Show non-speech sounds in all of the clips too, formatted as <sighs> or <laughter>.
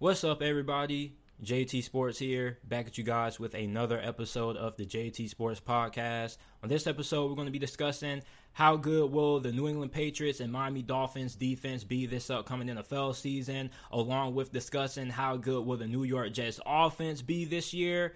What's up, everybody? JT Sports here, back at you guys with another episode of the JT Sports Podcast. On this episode, we're going to be discussing how good will the New England Patriots and Miami Dolphins defense be this upcoming NFL season, along with discussing how good will the New York Jets offense be this year.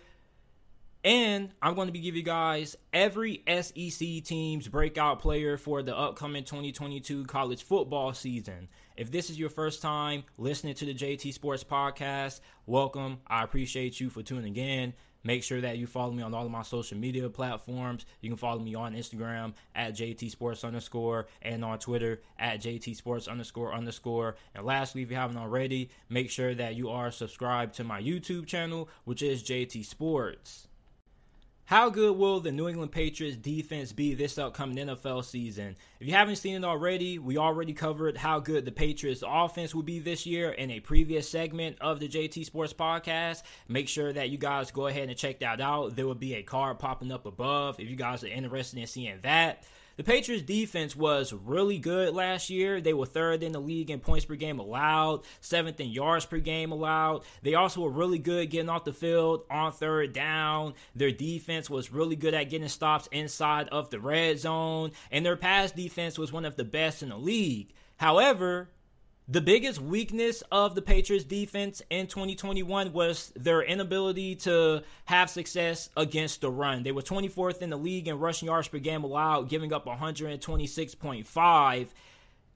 And I'm going to be giving you guys every SEC team's breakout player for the upcoming 2022 college football season. If this is your first time listening to the JT Sports Podcast, welcome. I appreciate you for tuning in. Make sure that you follow me on all of my social media platforms. You can follow me on Instagram at JT Sports underscore and on Twitter at JT Sports underscore underscore. And lastly, if you haven't already, make sure that you are subscribed to my YouTube channel, which is JT Sports. How good will the New England Patriots defense be this upcoming NFL season? If you haven't seen it already, we already covered how good the Patriots offense will be this year in a previous segment of the JT Sports podcast. Make sure that you guys go ahead and check that out. There will be a card popping up above if you guys are interested in seeing that. The Patriots defense was really good last year. They were third in the league in points per game allowed, seventh in yards per game allowed. They also were really good getting off the field on third down. Their defense was really good at getting stops inside of the red zone, and their pass defense was one of the best in the league. However, the biggest weakness of the Patriots defense in 2021 was their inability to have success against the run. They were 24th in the league in rushing yards per game allowed, giving up 126.5.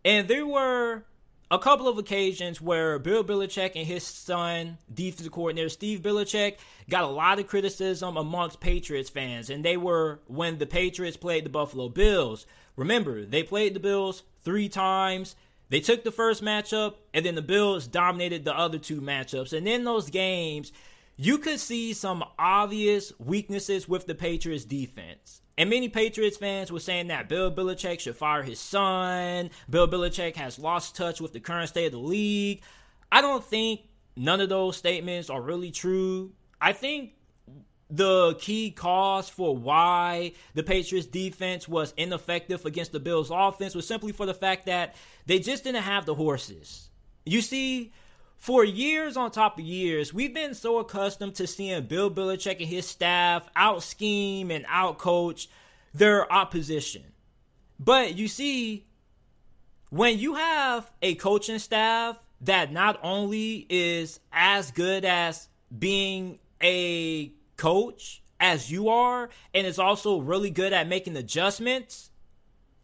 And there were a couple of occasions where Bill Belichick and his son, defensive coordinator Steve Belichick, got a lot of criticism amongst Patriots fans. And they were when the Patriots played the Buffalo Bills. Remember, they played the Bills three times. They took the first matchup, and then the Bills dominated the other two matchups. And in those games, you could see some obvious weaknesses with the Patriots defense. And many Patriots fans were saying that Bill Belichick should fire his son. Bill Belichick has lost touch with the current state of the league. I don't think none of those statements are really true. I think the key cause for why the Patriots defense was ineffective against the Bills offense was simply for the fact that they just didn't have the horses. You see, for years on top of years, we've been so accustomed to seeing Bill Belichick and his staff out scheme and out coach their opposition. But you see, when you have a coaching staff that not only is as good as being a coach as you are and is also really good at making adjustments,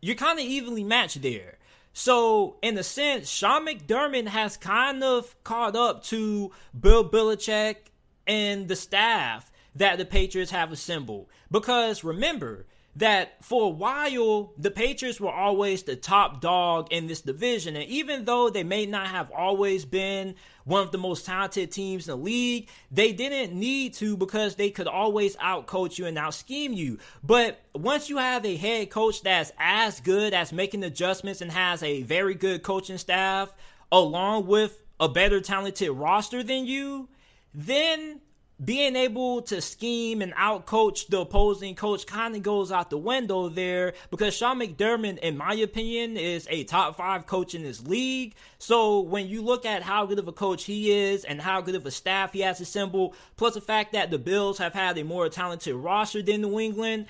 you're kind of evenly matched there. So, in a sense, Sean McDermott has kind of caught up to Bill Belichick and the staff that the Patriots have assembled. Because remember, that for a while the Patriots were always the top dog in this division. And even though they may not have always been one of the most talented teams in the league, they didn't need to because they could always outcoach you and out scheme you. But once you have a head coach that's as good as making adjustments and has a very good coaching staff, along with a better talented roster than you, then being able to scheme and outcoach the opposing coach kind of goes out the window there because Sean McDermott, in my opinion, is a top five coach in this league. So when you look at how good of a coach he is and how good of a staff he has assembled, plus the fact that the Bills have had a more talented roster than New England,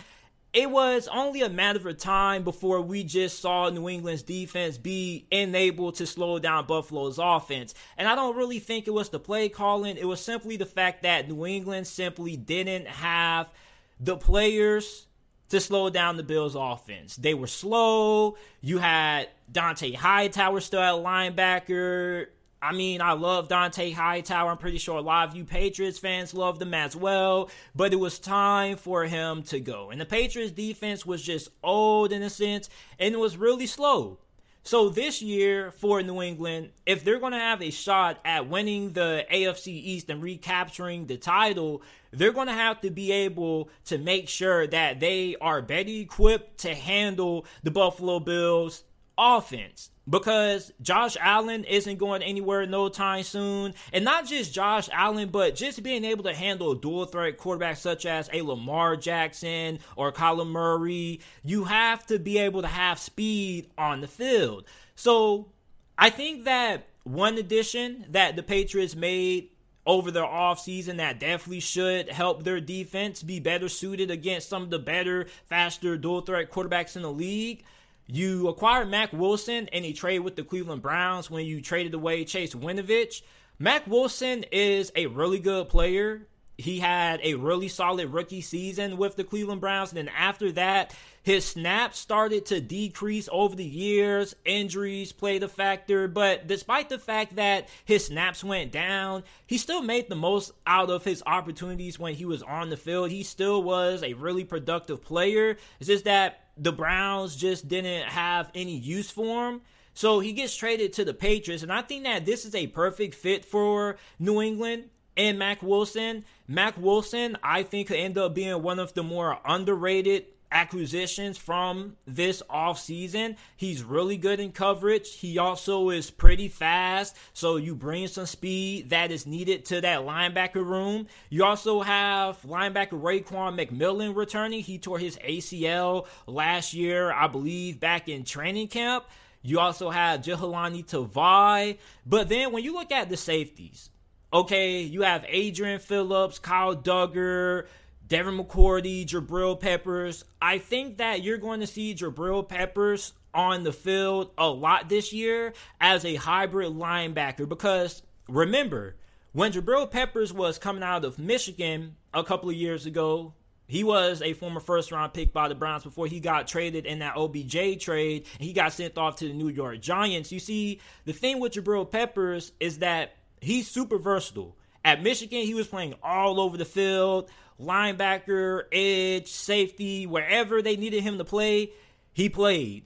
it was only a matter of time before we just saw New England's defense be unable to slow down Buffalo's offense. And I don't really think it was the play calling, it was simply the fact that New England simply didn't have the players to slow down the Bills' offense. They were slow. You had Dont'a Hightower still at linebacker. I mean, I love Dont'a Hightower. I'm pretty sure a lot of you Patriots fans loved him as well. But it was time for him to go. And the Patriots defense was just old in a sense, and it was really slow. So this year for New England, if they're going to have a shot at winning the AFC East and recapturing the title, they're going to have to be able to make sure that they are better equipped to handle the Buffalo Bills offense because Josh Allen isn't going anywhere no time soon. And not just Josh Allen, but just being able to handle dual threat quarterback such as a Lamar Jackson or Kyler Murray. You have to be able to have speed on the field. So I think that one addition that the Patriots made over their offseason that definitely should help their defense be better suited against some of the better, faster dual threat quarterbacks in the league. You acquired Mack Wilson in a trade with the Cleveland Browns when you traded away Chase Winovich. Mack Wilson is a really good player. He had a really solid rookie season with the Cleveland Browns. And then after that, his snaps started to decrease over the years. Injuries played a factor. But despite the fact that his snaps went down, he still made the most out of his opportunities when he was on the field. He still was a really productive player. It's just that the Browns just didn't have any use for him. So he gets traded to the Patriots, and I think that this is a perfect fit for New England and Mack Wilson. Mack Wilson, I think, could end up being one of the more underrated acquisitions from this offseason. He's really good in coverage. He also is pretty fast, so you bring some speed that is needed to that linebacker room. You also have linebacker Raekwon McMillan returning. He tore his ACL last year, I believe, back in training camp. You also have Jahlani Tavai. But then when you look at the safeties, okay, you have Adrian Phillips, Kyle Dugger, Devin McCourty, Jabril Peppers. I think that you're going to see Jabril Peppers on the field a lot this year as a hybrid linebacker because remember, when Jabril Peppers was coming out of Michigan a couple of years ago, he was a former first round pick by the Browns before he got traded in that OBJ trade. He got sent off to the New York Giants. You see, the thing with Jabril Peppers is that he's super versatile. At Michigan, he was playing all over the field linebacker, edge, safety, wherever they needed him to play, he played.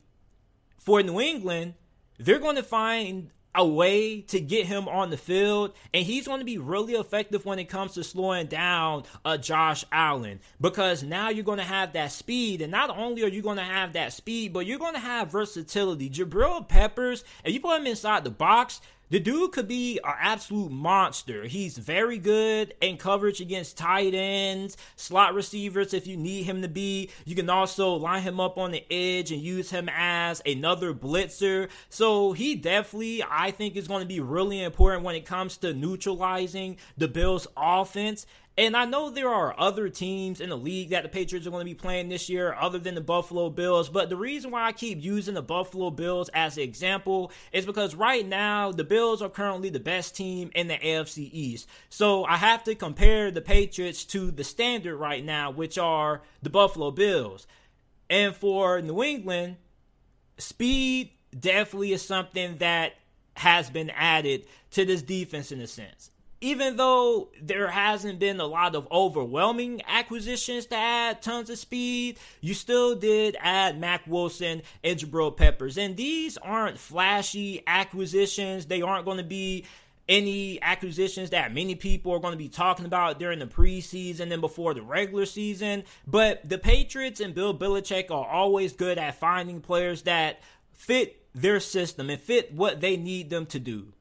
For New England, they're going to find a way to get him on the field, and he's going to be really effective when it comes to slowing down uh, Josh Allen because now you're going to have that speed, and not only are you going to have that speed, but you're going to have versatility. Jabril Peppers, if you put him inside the box, the dude could be an absolute monster. He's very good in coverage against tight ends, slot receivers if you need him to be. You can also line him up on the edge and use him as another blitzer. So he definitely, I think, is going to be really important when it comes to neutralizing the Bills' offense. And I know there are other teams in the league that the Patriots are going to be playing this year other than the Buffalo Bills. But the reason why I keep using the Buffalo Bills as an example is because right now the Bills are currently the best team in the AFC East. So I have to compare the Patriots to the standard right now, which are the Buffalo Bills. And for New England, speed definitely is something that has been added to this defense in a sense even though there hasn't been a lot of overwhelming acquisitions to add tons of speed, you still did add Mack Wilson and Jabril Peppers. And these aren't flashy acquisitions. They aren't going to be any acquisitions that many people are going to be talking about during the preseason and before the regular season. But the Patriots and Bill Belichick are always good at finding players that fit their system and fit what they need them to do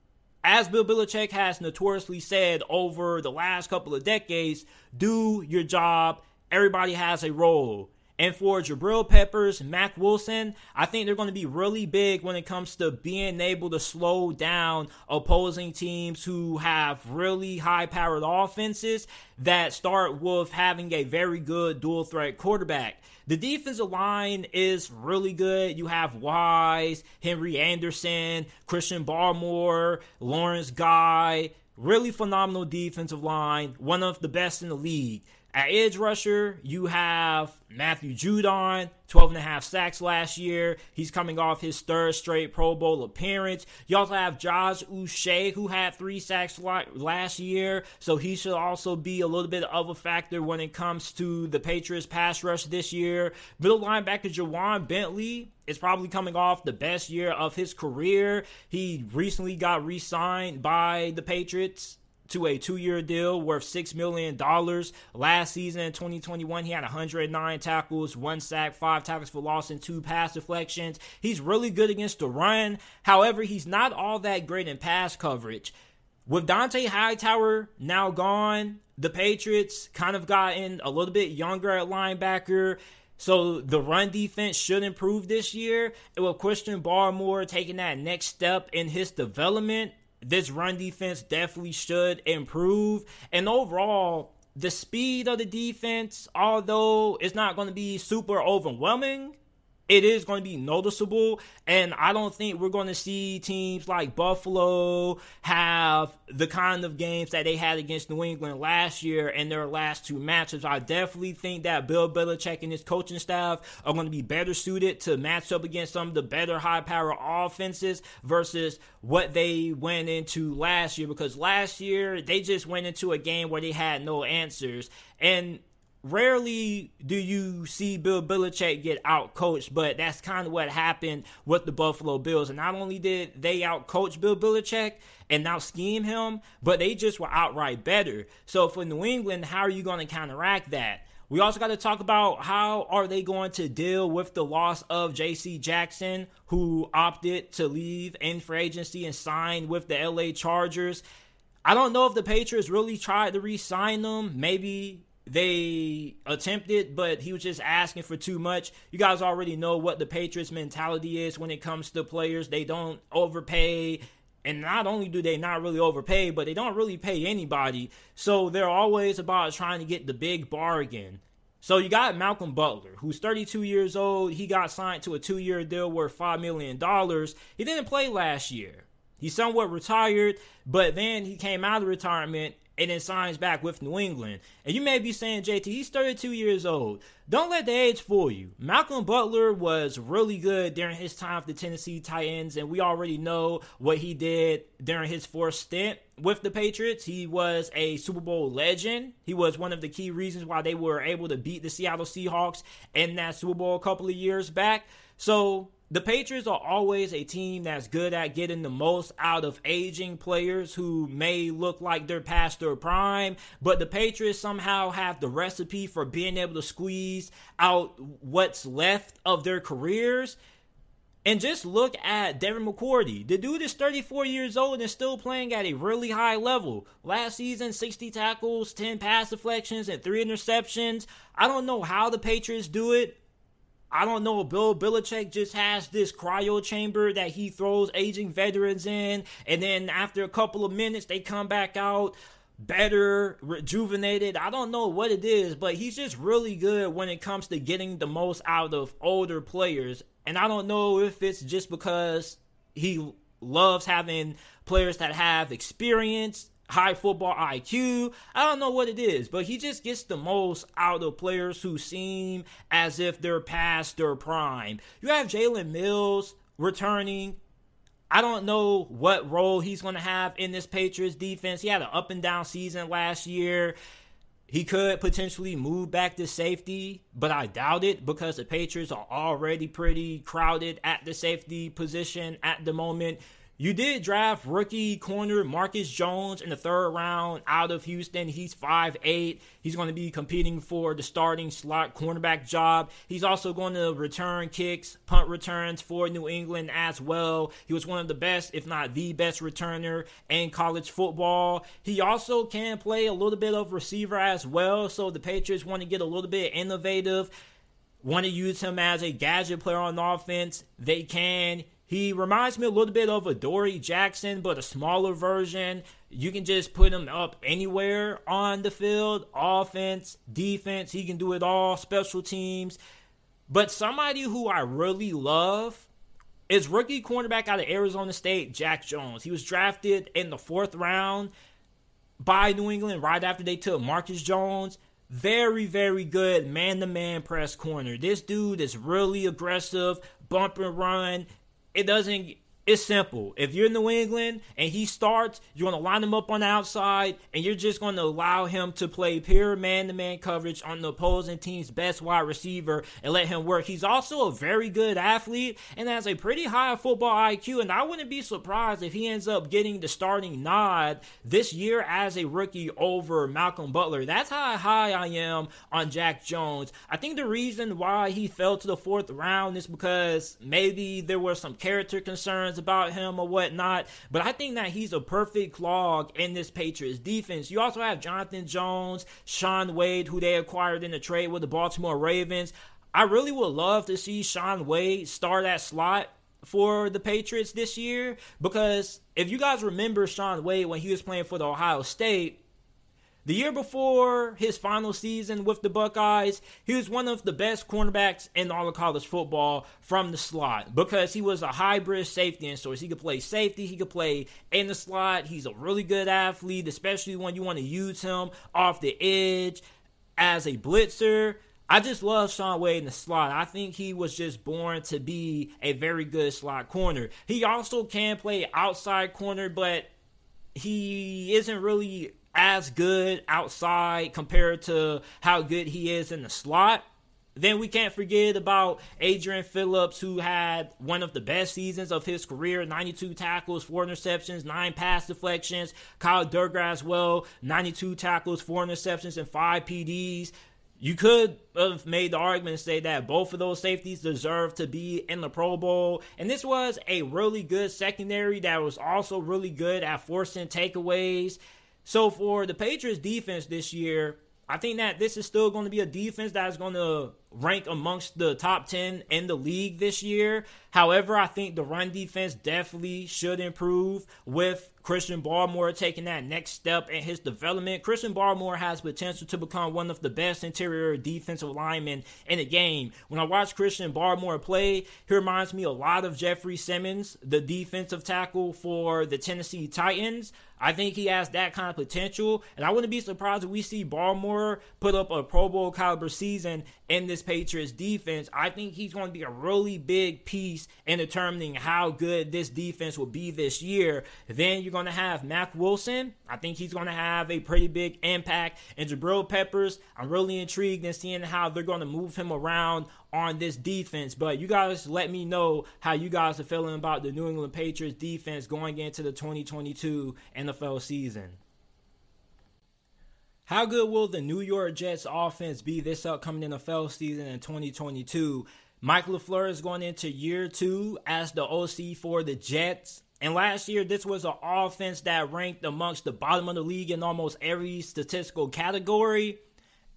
as Bill Belichick has notoriously said over the last couple of decades, do your job. Everybody has a role. And for Jabril Peppers, Mack Wilson, I think they're going to be really big when it comes to being able to slow down opposing teams who have really high powered offenses that start with having a very good dual threat quarterback. The defensive line is really good. You have Wise, Henry Anderson, Christian Barmore, Lawrence Guy. Really phenomenal defensive line, one of the best in the league. At edge rusher, you have Matthew Judon, 12 and a half sacks last year. He's coming off his third straight Pro Bowl appearance. You also have Josh Uche, who had three sacks last year, so he should also be a little bit of a factor when it comes to the Patriots pass rush this year. Middle linebacker Ja'Whaun Bentley is probably coming off the best year of his career. He recently got re signed by the Patriots to a two-year deal worth six million dollars. Last season in 2021, he had 109 tackles, one sack, five tackles for loss, and two pass deflections. He's really good against the run. However, he's not all that great in pass coverage. With Dont'a Hightower now gone, the Patriots kind of gotten a little bit younger at linebacker. So the run defense should improve this year. And with Christian Barmore taking that next step in his development, this run defense definitely should improve. And overall, the speed of the defense, although it's not going to be super overwhelming, it is going to be noticeable. And I don't think we're going to see teams like Buffalo have the kind of games that they had against New England last year in their last two matches. I definitely think that Bill Belichick and his coaching staff are going to be better suited to match up against some of the better high power offenses versus what they went into last year. Because last year, they just went into a game where they had no answers. And rarely do you see Bill Belichick get out coached, but that's kind of what happened with the Buffalo Bills. And not only did they out coach Bill Belichick and now scheme him, but they just were outright better. So for New England, how are you going to counteract that? We also got to talk about how are they going to deal with the loss of J.C. Jackson, who opted to leave in free agency and sign with the L.A. Chargers. I don't know if the Patriots really tried to re-sign them. Maybe they attempted, but he was just asking for too much. You guys already know what the Patriots mentality is when it comes to players. They don't overpay. And not only do they not really overpay, but they don't really pay anybody. So they're always about trying to get the big bargain. So you got Malcolm Butler, who's 32 years old. He got signed to a two year deal worth $5 million. He didn't play last year. He's somewhat retired, but then he came out of retirement and then signs back with New England. And you may be saying, JT, he's 32 years old. Don't let the age fool you. Malcolm Butler was really good during his time with the Tennessee Titans, and we already know what he did during his fourth stint with the Patriots. He was a Super Bowl legend. He was one of the key reasons why they were able to beat the Seattle Seahawks in that Super Bowl a couple of years back. So the Patriots are always a team that's good at getting the most out of aging players who may look like they're past their prime, but the Patriots somehow have the recipe for being able to squeeze out what's left of their careers. And just look at Devin McCourty. The dude is 34 years old and still playing at a really high level. Last season, 60 tackles, 10 pass deflections, and 3 interceptions. I don't know how the Patriots do it. I don't know. Bill Belichick just has this cryo chamber that he throws aging veterans in, and then after a couple of minutes, they come back out better, rejuvenated. I don't know what it is, but he's just really good when it comes to getting the most out of older players. And I don't know if it's just because he loves having players that have experience high football IQ. I don't know what it is, but he just gets the most out of players who seem as if they're past their prime. You have Jalen Mills returning. I don't know what role he's going to have in this Patriots defense. He had an up and down season last year. He could potentially move back to safety, but I doubt it because the Patriots are already pretty crowded at the safety position at the moment. You did draft rookie corner Marcus Jones in the third round out of Houston. He's 5'8. He's going to be competing for the starting slot cornerback job. He's also going to return kicks, punt returns for New England as well. He was one of the best, if not the best returner in college football. He also can play a little bit of receiver as well. So the Patriots want to get a little bit innovative want to use him as a gadget player on offense, they can. He reminds me a little bit of a Dory Jackson, but a smaller version. You can just put him up anywhere on the field offense, defense. He can do it all, special teams. But somebody who I really love is rookie cornerback out of Arizona State, Jack Jones. He was drafted in the fourth round by New England right after they took Marcus Jones. Very, very good man to man press corner. This dude is really aggressive, bump and run it doesn't it's simple. If you're in New England and he starts, you're going to line him up on the outside and you're just going to allow him to play pure man to man coverage on the opposing team's best wide receiver and let him work. He's also a very good athlete and has a pretty high football IQ. And I wouldn't be surprised if he ends up getting the starting nod this year as a rookie over Malcolm Butler. That's how high I am on Jack Jones. I think the reason why he fell to the fourth round is because maybe there were some character concerns about him or whatnot, but I think that he's a perfect log in this Patriots defense. You also have Jonathan Jones, Shaun Wade, who they acquired in the trade with the Baltimore Ravens. I really would love to see Shaun Wade start at slot for the Patriots this year because if you guys remember Shaun Wade when he was playing for the Ohio State, the year before his final season with the Buckeyes, he was one of the best cornerbacks in all of college football from the slot because he was a hybrid safety and source. He could play safety, he could play in the slot. He's a really good athlete, especially when you want to use him off the edge as a blitzer. I just love Shaun Wade in the slot. I think he was just born to be a very good slot corner. He also can play outside corner, but he isn't really as good outside compared to how good he is in the slot. Then we can't forget about Adrian Phillips, who had one of the best seasons of his career 92 tackles, 4 interceptions, 9 pass deflections. Kyle Dugger as well, 92 tackles, 4 interceptions, and 5 PDs. You could have made the argument and say that both of those safeties deserve to be in the Pro Bowl. And this was a really good secondary that was also really good at forcing takeaways. So for the Patriots defense this year, I think that this is still going to be a defense that is going to rank amongst the top 10 in the league this year. However, I think the run defense definitely should improve with Christian Barmore taking that next step in his development. Christian Barmore has potential to become one of the best interior defensive linemen in the game. When I watch Christian Barmore play, he reminds me a lot of Jeffrey Simmons, the defensive tackle for the Tennessee Titans. I think he has that kind of potential, and I wouldn't be surprised if we see Barmore put up a Pro Bowl caliber season in this Patriots defense. I think he's going to be a really big piece in determining how good this defense will be this year. Then you're going to have Mack Wilson. I think he's going to have a pretty big impact. And Jabril Peppers, I'm really intrigued in seeing how they're going to move him around on this defense. But you guys let me know how you guys are feeling about the New England Patriots defense going into the 2022 NFL season. How good will the New York Jets offense be this upcoming NFL season in 2022? Mike LaFleur is going into year two as the OC for the Jets. And last year, this was an offense that ranked amongst the bottom of the league in almost every statistical category.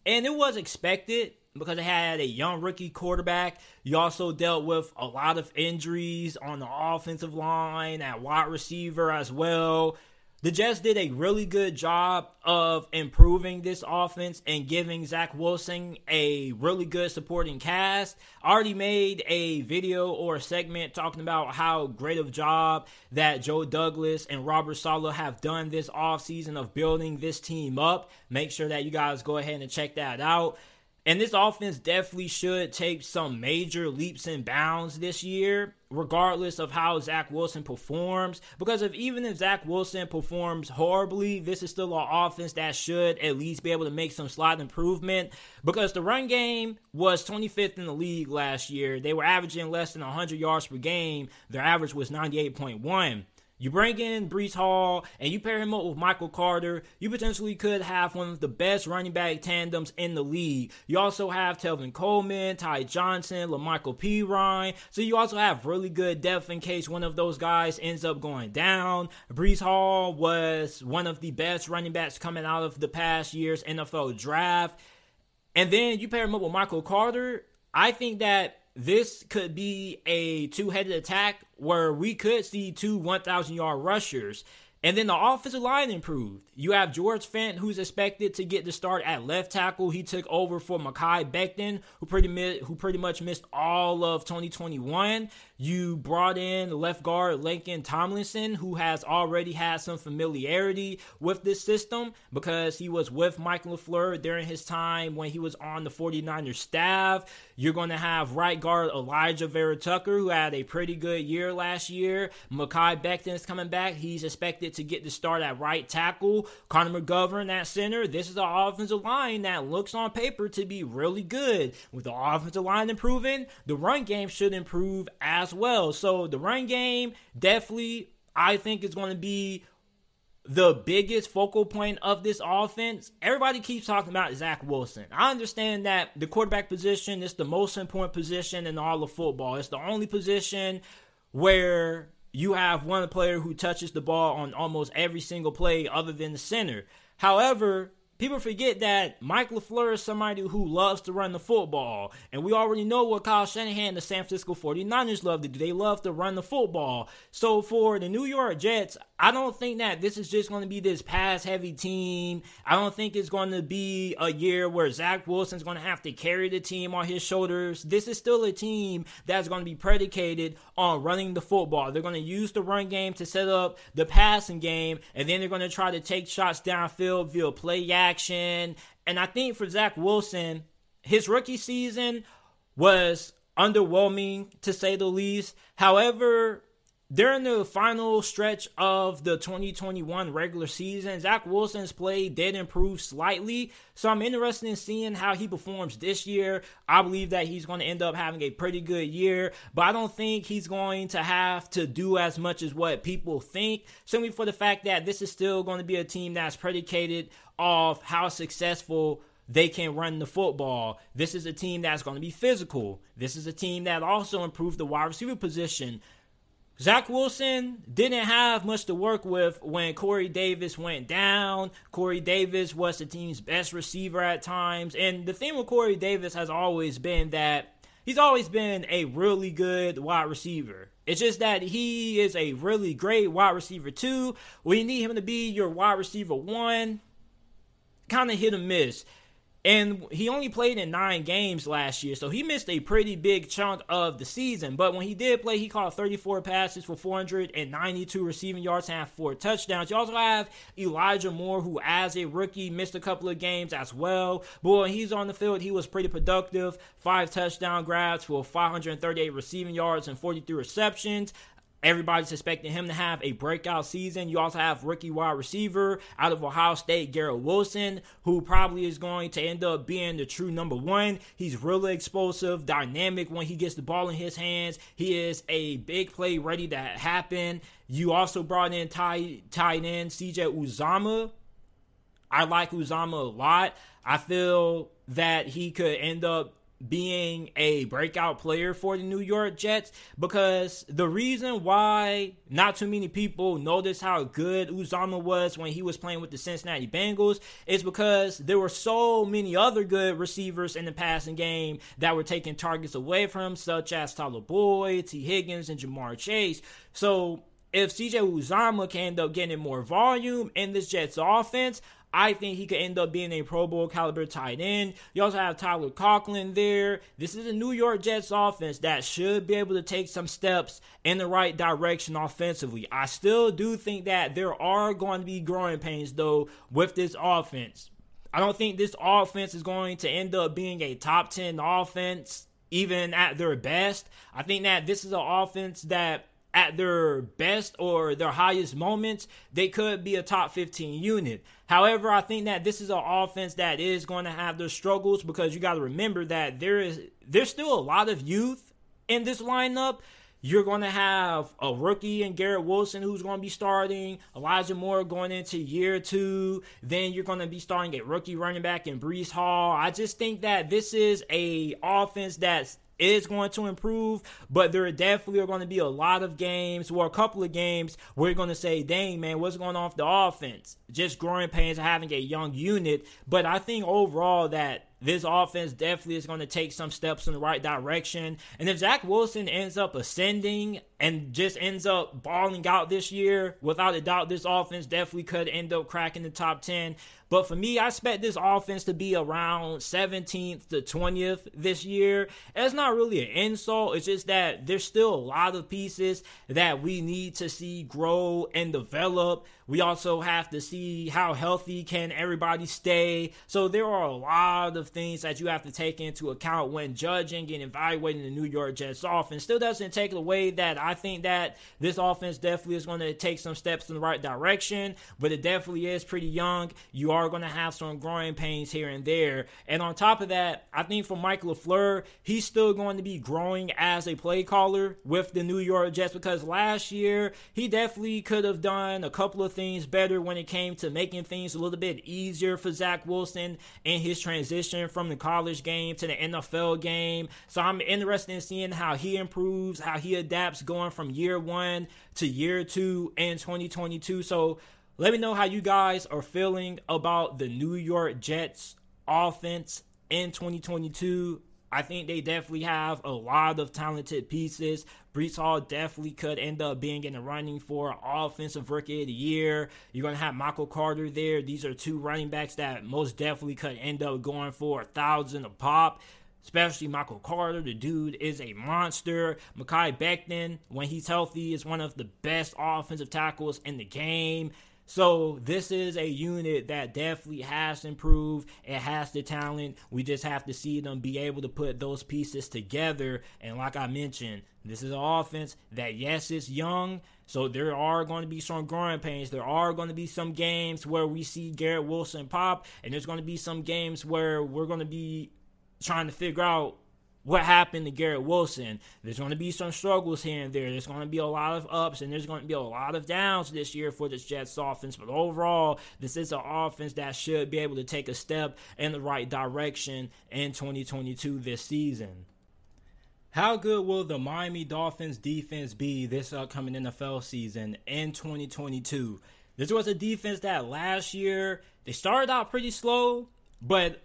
And it was expected because they had a young rookie quarterback. You also dealt with a lot of injuries on the offensive line, at wide receiver as well the Jets did a really good job of improving this offense and giving Zach Wilson a really good supporting cast. I already made a video or a segment talking about how great of a job that Joe Douglas and Robert Saleh have done this offseason of building this team up. Make sure that you guys go ahead and check that out. And this offense definitely should take some major leaps and bounds this year, regardless of how Zach Wilson performs. Because if even if Zach Wilson performs horribly, this is still an offense that should at least be able to make some slight improvement. Because the run game was 25th in the league last year. They were averaging less than 100 yards per game. Their average was 98.1. You bring in Breece Hall and you pair him up with Michael Carter, you potentially could have one of the best running back tandems in the league. You also have Tevin Coleman, Ty Johnson, La'Mical Perine. So you also have really good depth in case one of those guys ends up going down. Breece Hall was one of the best running backs coming out of the past year's NFL draft. And then you pair him up with Michael Carter. I think that this could be a two headed attack where we could see two 1,000 yard rushers. And then the offensive line improved. You have George Fant, who's expected to get the start at left tackle. He took over for Mekhi Becton, who pretty mi- who pretty much missed all of 2021. You brought in left guard Laken Tomlinson, who has already had some familiarity with this system because he was with Mike LaFleur during his time when he was on the 49ers staff. You're going to have right guard Elijah Vera-Tucker, who had a pretty good year last year. Mekhi Becton is coming back. He's expected to get the start at right tackle. Connor McGovern at center. This is an offensive line that looks on paper to be really good. With the offensive line improving, the run game should improve as well. So the run game definitely, I think, is going to be the biggest focal point of this offense, everybody keeps talking about Zach Wilson. I understand that the quarterback position is the most important position in all of football. It's the only position where you have one player who touches the ball on almost every single play other than the center. However, people forget that Mike LaFleur is somebody who loves to run the football. And we already know what Kyle Shanahan and the San Francisco 49ers love to do. They love to run the football. So for the New York Jets, I don't think that this is just going to be this pass heavy team. I don't think it's going to be a year where Zach Wilson's going to have to carry the team on his shoulders. This is still a team that's going to be predicated on running the football. They're going to use the run game to set up the passing game, and then they're going to try to take shots downfield via play action. And I think for Zach Wilson, his rookie season was underwhelming to say the least. However, during the final stretch of the 2021 regular season, Zach Wilson's play did improve slightly. So I'm interested in seeing how he performs this year. I believe that he's going to end up having a pretty good year, but I don't think he's going to have to do as much as what people think. Simply for the fact that this is still going to be a team that's predicated off how successful they can run the football. This is a team that's going to be physical. This is a team that also improved the wide receiver position. Zach Wilson didn't have much to work with when Corey Davis went down. Corey Davis was the team's best receiver at times. And the thing with Corey Davis has always been that he's always been a really good wide receiver. It's just that he is a really great wide receiver too. When you need him to be your wide receiver one, kind of hit and miss. And he only played in nine games last year, so he missed a pretty big chunk of the season. But when he did play, he caught 34 passes for 492 receiving yards and four touchdowns. You also have Elijah Moore, who, as a rookie, missed a couple of games as well. But when he's on the field, he was pretty productive. Five touchdown grabs for 538 receiving yards and 43 receptions. Everybody's expecting him to have a breakout season. You also have rookie wide receiver out of Ohio State, Garrett Wilson, who probably is going to end up being the true number one. He's really explosive, dynamic when he gets the ball in his hands. He is a big play ready to happen. You also brought in tight, tight end CJ Uzomah. I like Uzomah a lot. I feel that he could end up being a breakout player for the New York Jets because the reason why not too many people noticed how good Uzomah was when he was playing with the Cincinnati Bengals is because there were so many other good receivers in the passing game that were taking targets away from him, such as Tyler Boyd, Tee Higgins, and Ja'Marr Chase. So if CJ Uzomah can end up getting more volume in this Jets offense, I think he could end up being a Pro Bowl caliber tight end. You also have Tyler Conklin there. This is a New York Jets offense that should be able to take some steps in the right direction offensively. I still do think that there are going to be growing pains though with this offense. I don't think this offense is going to end up being a top 10 offense even at their best. I think that this is an offense that at their best or their highest moments, they could be a top 15 unit. However, I think that this is an offense that is going to have their struggles because you got to remember that there is there's still a lot of youth in this lineup. You're going to have a rookie and Garrett Wilson who's going to be starting, Elijah Moore going into year two. Then you're going to be starting a rookie running back in Breece Hall. I just think that this is a offense that's is going to improve, but there definitely are going to be a lot of games or a couple of games where you're going to say, dang, man, what's going on with the offense? Just growing pains of having a young unit. But I think overall that this offense definitely is going to take some steps in the right direction. And if Zach Wilson ends up ascending and just ends up balling out this year, without a doubt, this offense definitely could end up cracking the top 10. But for me, I expect this offense to be around 17th to 20th this year. It's not really an insult. It's just that there's still a lot of pieces that we need to see grow and develop. We also have to see how healthy can everybody stay. So there are a lot of things that you have to take into account when judging and evaluating the New York Jets offense. Still doesn't take away that I think that this offense definitely is going to take some steps in the right direction, but it definitely is pretty young. You are going to have some growing pains here and there. And on top of that, I think for Mike LaFleur, he's still going to be growing as a play caller with the New York Jets because last year he definitely could have done a couple of things better when it came to making things a little bit easier for Zach Wilson in his transition from the college game to the NFL game. So I'm interested in seeing how he improves, how he adapts going from year one to year two in 2022. So Let me know how you guys are feeling about the New York Jets offense in 2022. I think they definitely have a lot of talented pieces. Breece Hall definitely could end up being in the running for Offensive Rookie of the Year. You're going to have Michael Carter there. These are two running backs that most definitely could end up going for a thousand a pop especially Michael Carter. The dude is a monster. Mekhi Becton, when he's healthy, is one of the best offensive tackles in the game. So this is a unit that definitely has to improve. It has the talent. We just have to see them be able to put those pieces together. And like I mentioned, this is an offense that yes, it's young. So there are going to be some growing pains. There are going to be some games where we see Garrett Wilson pop, and there's going to be some games where we're going to be trying to figure out what happened to Garrett Wilson. There's going to be some struggles here and there. There's going to be a lot of ups and there's going to be a lot of downs this year for this Jets offense. But overall, this is an offense that should be able to take a step in the right direction in 2022 this season. How good will the Miami Dolphins defense be this upcoming NFL season in 2022? This was a defense that last year they started out pretty slow, but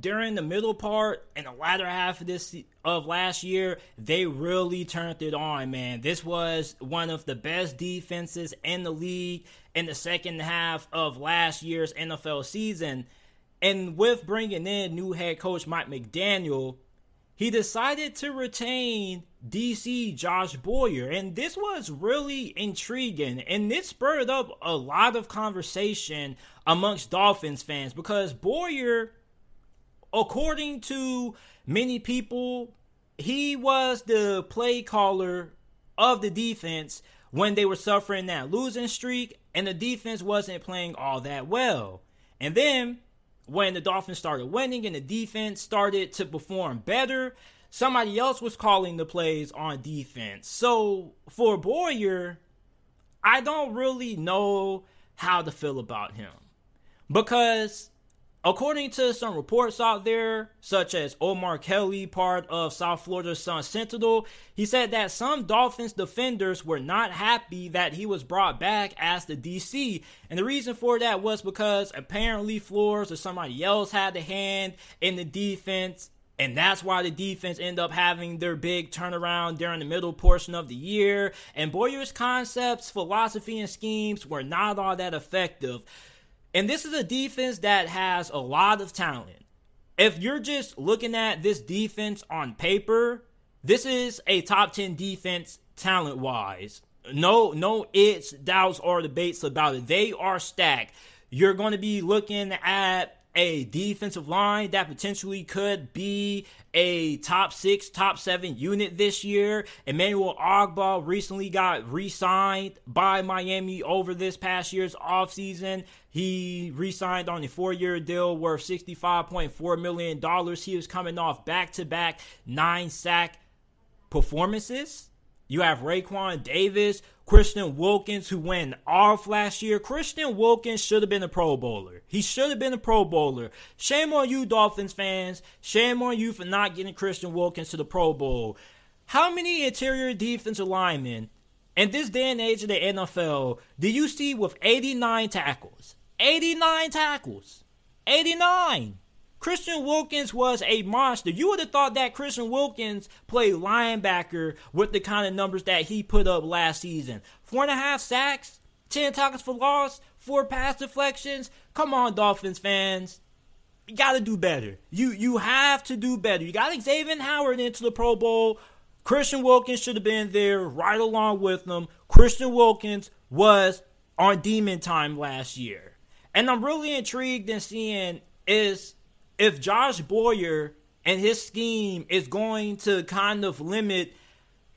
during the middle part and the latter half of this of last year, they really turned it on, man. This was one of the best defenses in the league in the second half of last year's NFL season. And with bringing in new head coach Mike McDaniel, he decided to retain DC Josh Boyer. And this was really intriguing. And this spurred up a lot of conversation amongst Dolphins fans because Boyer according to many people, he was the play caller of the defense when they were suffering that losing streak and the defense wasn't playing all that well. And then when the Dolphins started winning and the defense started to perform better, somebody else was calling the plays on defense. So for Boyer, I don't really know how to feel about him because According to some reports out there, such as Omar Kelly, part of South Florida's Sun Sentinel, he said that some Dolphins defenders were not happy that he was brought back as the DC. And the reason for that was because apparently Flores or somebody else had a hand in the defense. And that's why the defense ended up having their big turnaround during the middle portion of the year. And Boyer's concepts, philosophy, and schemes were not all that effective. And this is a defense that has a lot of talent. If you're just looking at this defense on paper, this is a top 10 defense talent wise. No, no its, doubts, or debates about it. They are stacked. You're going to be looking at a defensive line that potentially could be a top six, top seven unit this year. Emmanuel Ogbah recently got re signed by Miami over this past year's offseason. He re signed on a four year deal worth $65.4 million. He was coming off back to back nine sack performances. You have Raekwon Davis, Christian Wilkins, who went off last year. Christian Wilkins should have been a Pro Bowler. He should have been a Pro Bowler. Shame on you, Dolphins fans. Shame on you for not getting Christian Wilkins to the Pro Bowl. How many interior defensive linemen in this day and age of the NFL do you see with 89 tackles? 89 tackles. 89. Christian Wilkins was a monster. You would have thought that Christian Wilkins played linebacker with the kind of numbers that he put up last season. Four and a half sacks, 10 tackles for loss, four pass deflections. Come on, Dolphins fans. You got to do better. You you have to do better. You got Xavier Howard into the Pro Bowl. Christian Wilkins should have been there right along with them. Christian Wilkins was on demon time last year. And I'm really intrigued in seeing is if Josh Boyer and his scheme is going to kind of limit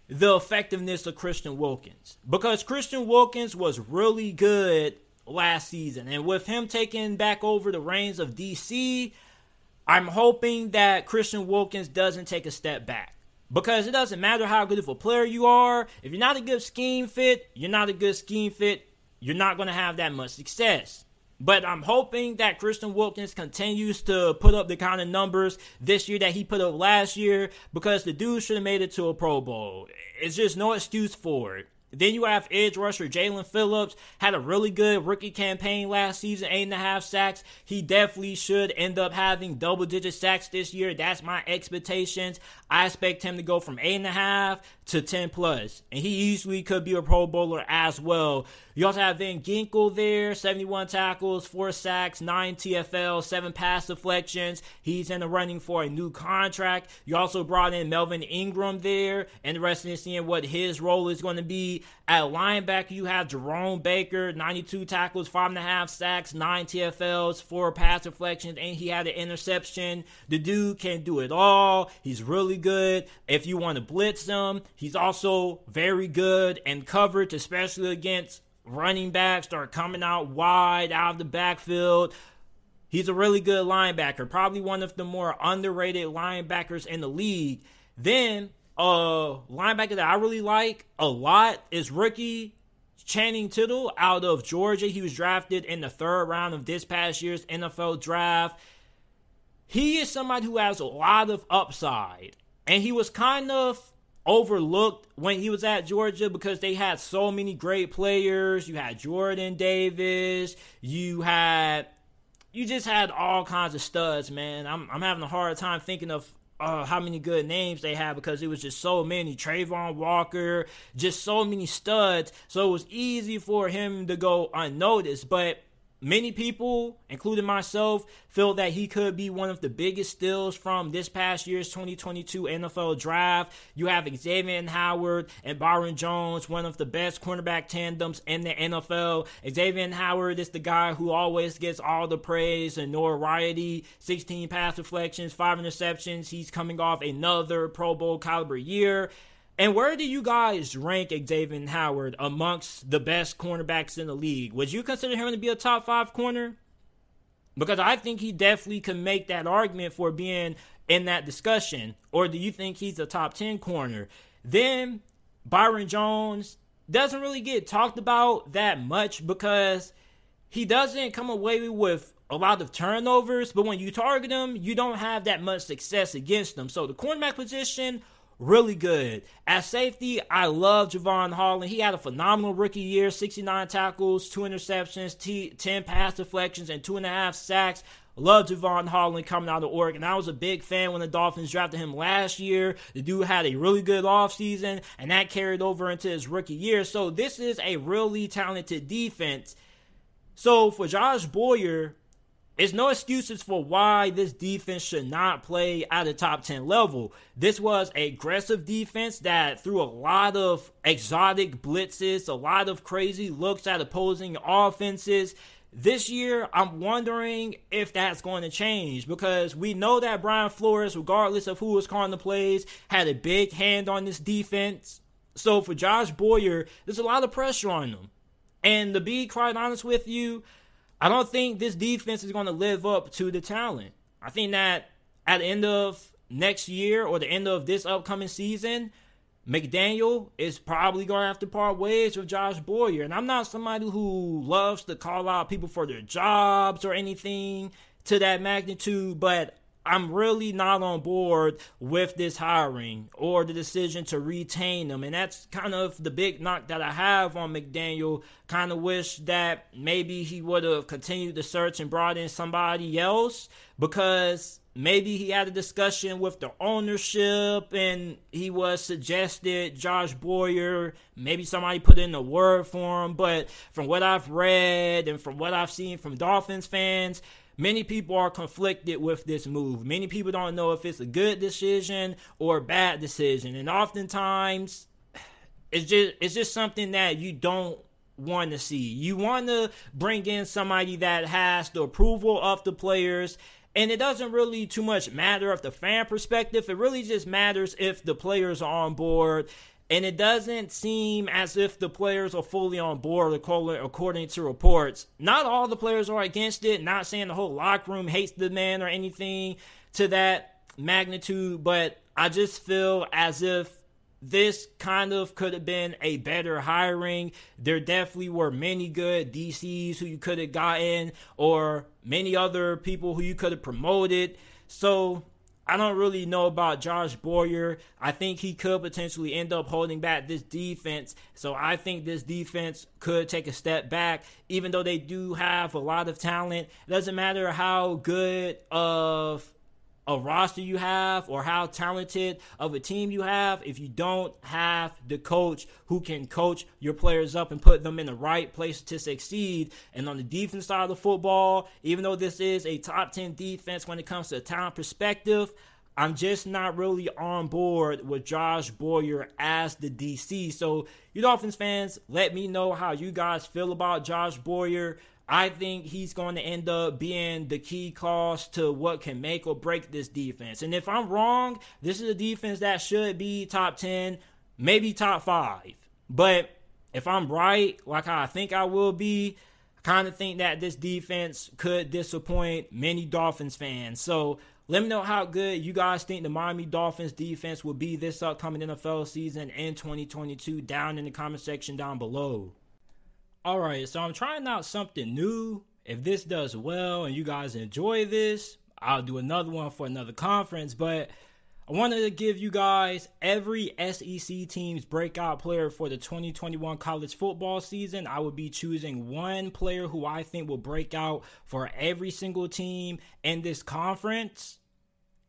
the effectiveness of Christian Wilkins because Christian Wilkins was really good last season. And with him taking back over the reins of DC, I'm hoping that Christian Wilkins doesn't take a step back. Because it doesn't matter how good of a player you are, if you're not a good scheme fit, you're not a good scheme fit, you're not going to have that much success. But I'm hoping that Christian Wilkins continues to put up the kind of numbers this year that he put up last year because the dude should have made it to a Pro Bowl. It's just no excuse for it. Then you have edge rusher Jaelan Phillips, had a really good rookie campaign last season, eight and a half sacks. He definitely should end up having double digit sacks this year. That's my expectations. I expect him to go from eight and a half to 10. And he easily could be a Pro Bowler as well. You also have Van Ginkel there, 71 tackles, 4 sacks, 9 TFL, 7 pass deflections. He's in the running for a new contract. You also brought in Melvin Ingram there. Interested in seeing what his role is going to be. At linebacker, you have Jerome Baker, 92 tackles, 5.5 sacks, 9 TFLs, 4 pass deflections, and he had an interception. The dude can do it all. He's really good. If you want to blitz him, he's also very good and coverage, especially against running backs that are coming out wide out of the backfield. He's a really good linebacker, probably one of the more underrated linebackers in the league. Then, uh, linebacker that I really like a lot is rookie Channing Tindall out of Georgia. He was drafted in the third round of this past year's NFL draft. He is somebody who has a lot of upside, and he was kind of overlooked when he was at Georgia because they had so many great players. You had Jordan Davis, you had you just had all kinds of studs, man. I'm I'm having a hard time thinking of uh, how many good names they had because it was just so many. Travon Walker, just so many studs. So it was easy for him to go unnoticed. But Many people, including myself, feel that he could be one of the biggest steals from this past year's 2022 NFL draft. You have Xavier Howard and Byron Jones, one of the best cornerback tandems in the NFL. Xavier Howard is the guy who always gets all the praise and notoriety. 16 pass deflections, 5 interceptions. He's coming off another Pro Bowl caliber year. And where do you guys rank Xavier Howard amongst the best cornerbacks in the league? Would you consider him to be a top five corner? Because I think he definitely can make that argument for being in that discussion. Or do you think he's a top 10 corner? Then Byron Jones doesn't really get talked about that much because he doesn't come away with a lot of turnovers, but when you target him, you don't have that much success against them. So the cornerback position really good. At safety, I love Jevon Holland. He had a phenomenal rookie year 69 tackles, two interceptions, t- 10 pass deflections, and two and a half sacks. Love Jevon Holland coming out of Oregon. I was a big fan when the Dolphins drafted him last year. The dude had a really good offseason, and that carried over into his rookie year. So this is a really talented defense. So for Josh Boyer, it's no excuses for why this defense should not play at a top 10 level. This was aggressive defense that threw a lot of exotic blitzes, a lot of crazy looks at opposing offenses. This year, I'm wondering if that's going to change because we know that Brian Flores, regardless of who was calling the plays, had a big hand on this defense. So for Josh Boyer, there's a lot of pressure on him. And to be quite honest with you, I don't think this defense is going to live up to the talent. I think that at the end of next year or the end of this upcoming season, McDaniel is probably going to have to part ways with Josh Boyer. And I'm not somebody who loves to call out people for their jobs or anything to that magnitude, but I'm really not on board with this hiring or the decision to retain them. And that's kind of the big knock that I have on McDaniel. Kind of wish that maybe he would have continued the search and brought in somebody else because maybe he had a discussion with the ownership and he was suggested Josh Boyer. Maybe somebody put in a word for him. But from what I've read and from what I've seen from Dolphins fans, Many people are conflicted with this move. Many people don't know if it's a good decision or a bad decision. And oftentimes it's just it's just something that you don't want to see. You want to bring in somebody that has the approval of the players and it doesn't really too much matter of the fan perspective. It really just matters if the players are on board and it doesn't seem as if the players are fully on board according to reports. Not all the players are against it, not saying the whole locker room hates the man or anything to that magnitude, but I just feel as if this kind of could have been a better hiring. There definitely were many good DCs who you could have gotten, or many other people who you could have promoted. So I don't really know about Josh Boyer. I think he could potentially end up holding back this defense. So I think this defense could take a step back, even though they do have a lot of talent. It doesn't matter how good of a roster you have or how talented of a team you have if you don't have the coach who can coach your players up and put them in the right place to succeed. And on the defense side of the football, even though this is a top 10 defense when it comes to talent perspective, I'm just not really on board with Josh Boyer as the DC. So, you Dolphins fans, let me know how you guys feel about Josh Boyer. I think he's going to end up being the key cause to what can make or break this defense. And if I'm wrong, this is a defense that should be top 10, maybe top 5. But if I'm right, like I think I will be, I kind of think that this defense could disappoint many Dolphins fans. So let me know how good you guys think the Miami Dolphins defense will be this upcoming NFL season in 2022 down in the comment section down below. All right, so I'm trying out something new. If this does well and you guys enjoy this, I'll do another one for another conference. But I wanted to give you guys every SEC team's breakout player for the 2021 college football season. I would be choosing one player who I think will break out for every single team in this conference.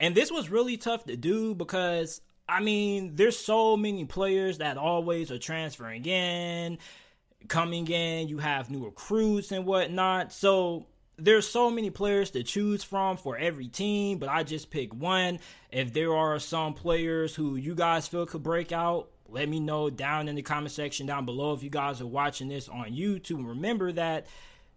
And this was really tough to do because, I mean, there's so many players that always are transferring in coming in, you have new recruits and whatnot. So there's so many players to choose from for every team, but I just pick one. If there are some players who you guys feel could break out, let me know down in the comment section down below if you guys are watching this on YouTube. Remember that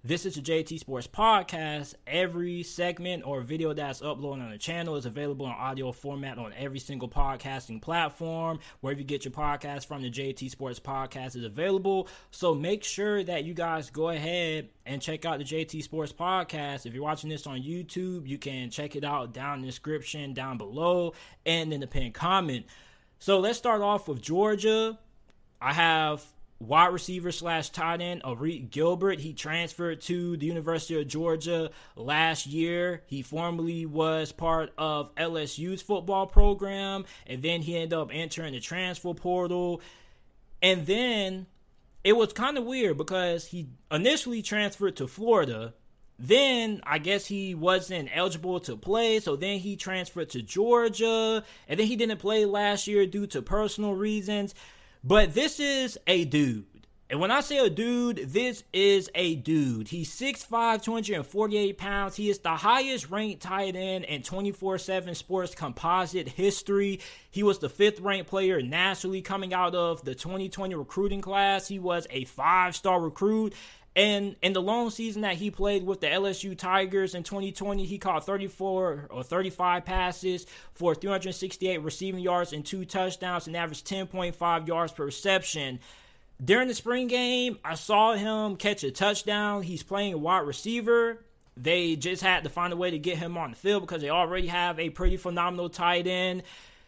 this is a JT Sports podcast. Every segment or video that's uploaded on the channel is available in audio format on every single podcasting platform. Wherever you get your podcast from, the JT Sports podcast is available. So make sure that you guys go ahead and check out the JT Sports podcast. If you're watching this on YouTube, you can check it out down in the description down below and in the pinned comment. So let's start off with Georgia. I have wide receiver slash tight end Arik Gilbert. He transferred to the University of Georgia last year. He formerly was part of LSU's football program, and then he ended up entering the transfer portal. And then it was kind of weird because he initially transferred to Florida. Then I guess he wasn't eligible to play, so then he transferred to Georgia, and then he didn't play last year due to personal reasons. But this is a dude. And when I say a dude, this is a dude. He's 6'5, 248 pounds. He is the highest ranked tight end in 24 7 sports composite history. He was the fifth ranked player nationally coming out of the 2020 recruiting class. He was a five star recruit. And in the long season that he played with the LSU Tigers in 2020, he caught 34 or 35 passes for 368 receiving yards and two touchdowns and averaged 10.5 yards per reception. During the spring game, I saw him catch a touchdown. He's playing wide receiver. They just had to find a way to get him on the field because they already have a pretty phenomenal tight end.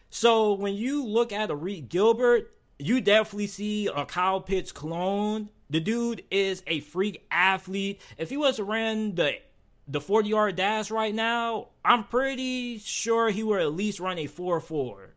So when you look at Arik Gilbert, you definitely see a Kyle Pitts clone the dude is a freak athlete. If he was to run the the 40 yard dash right now, I'm pretty sure he would at least run a 4 4.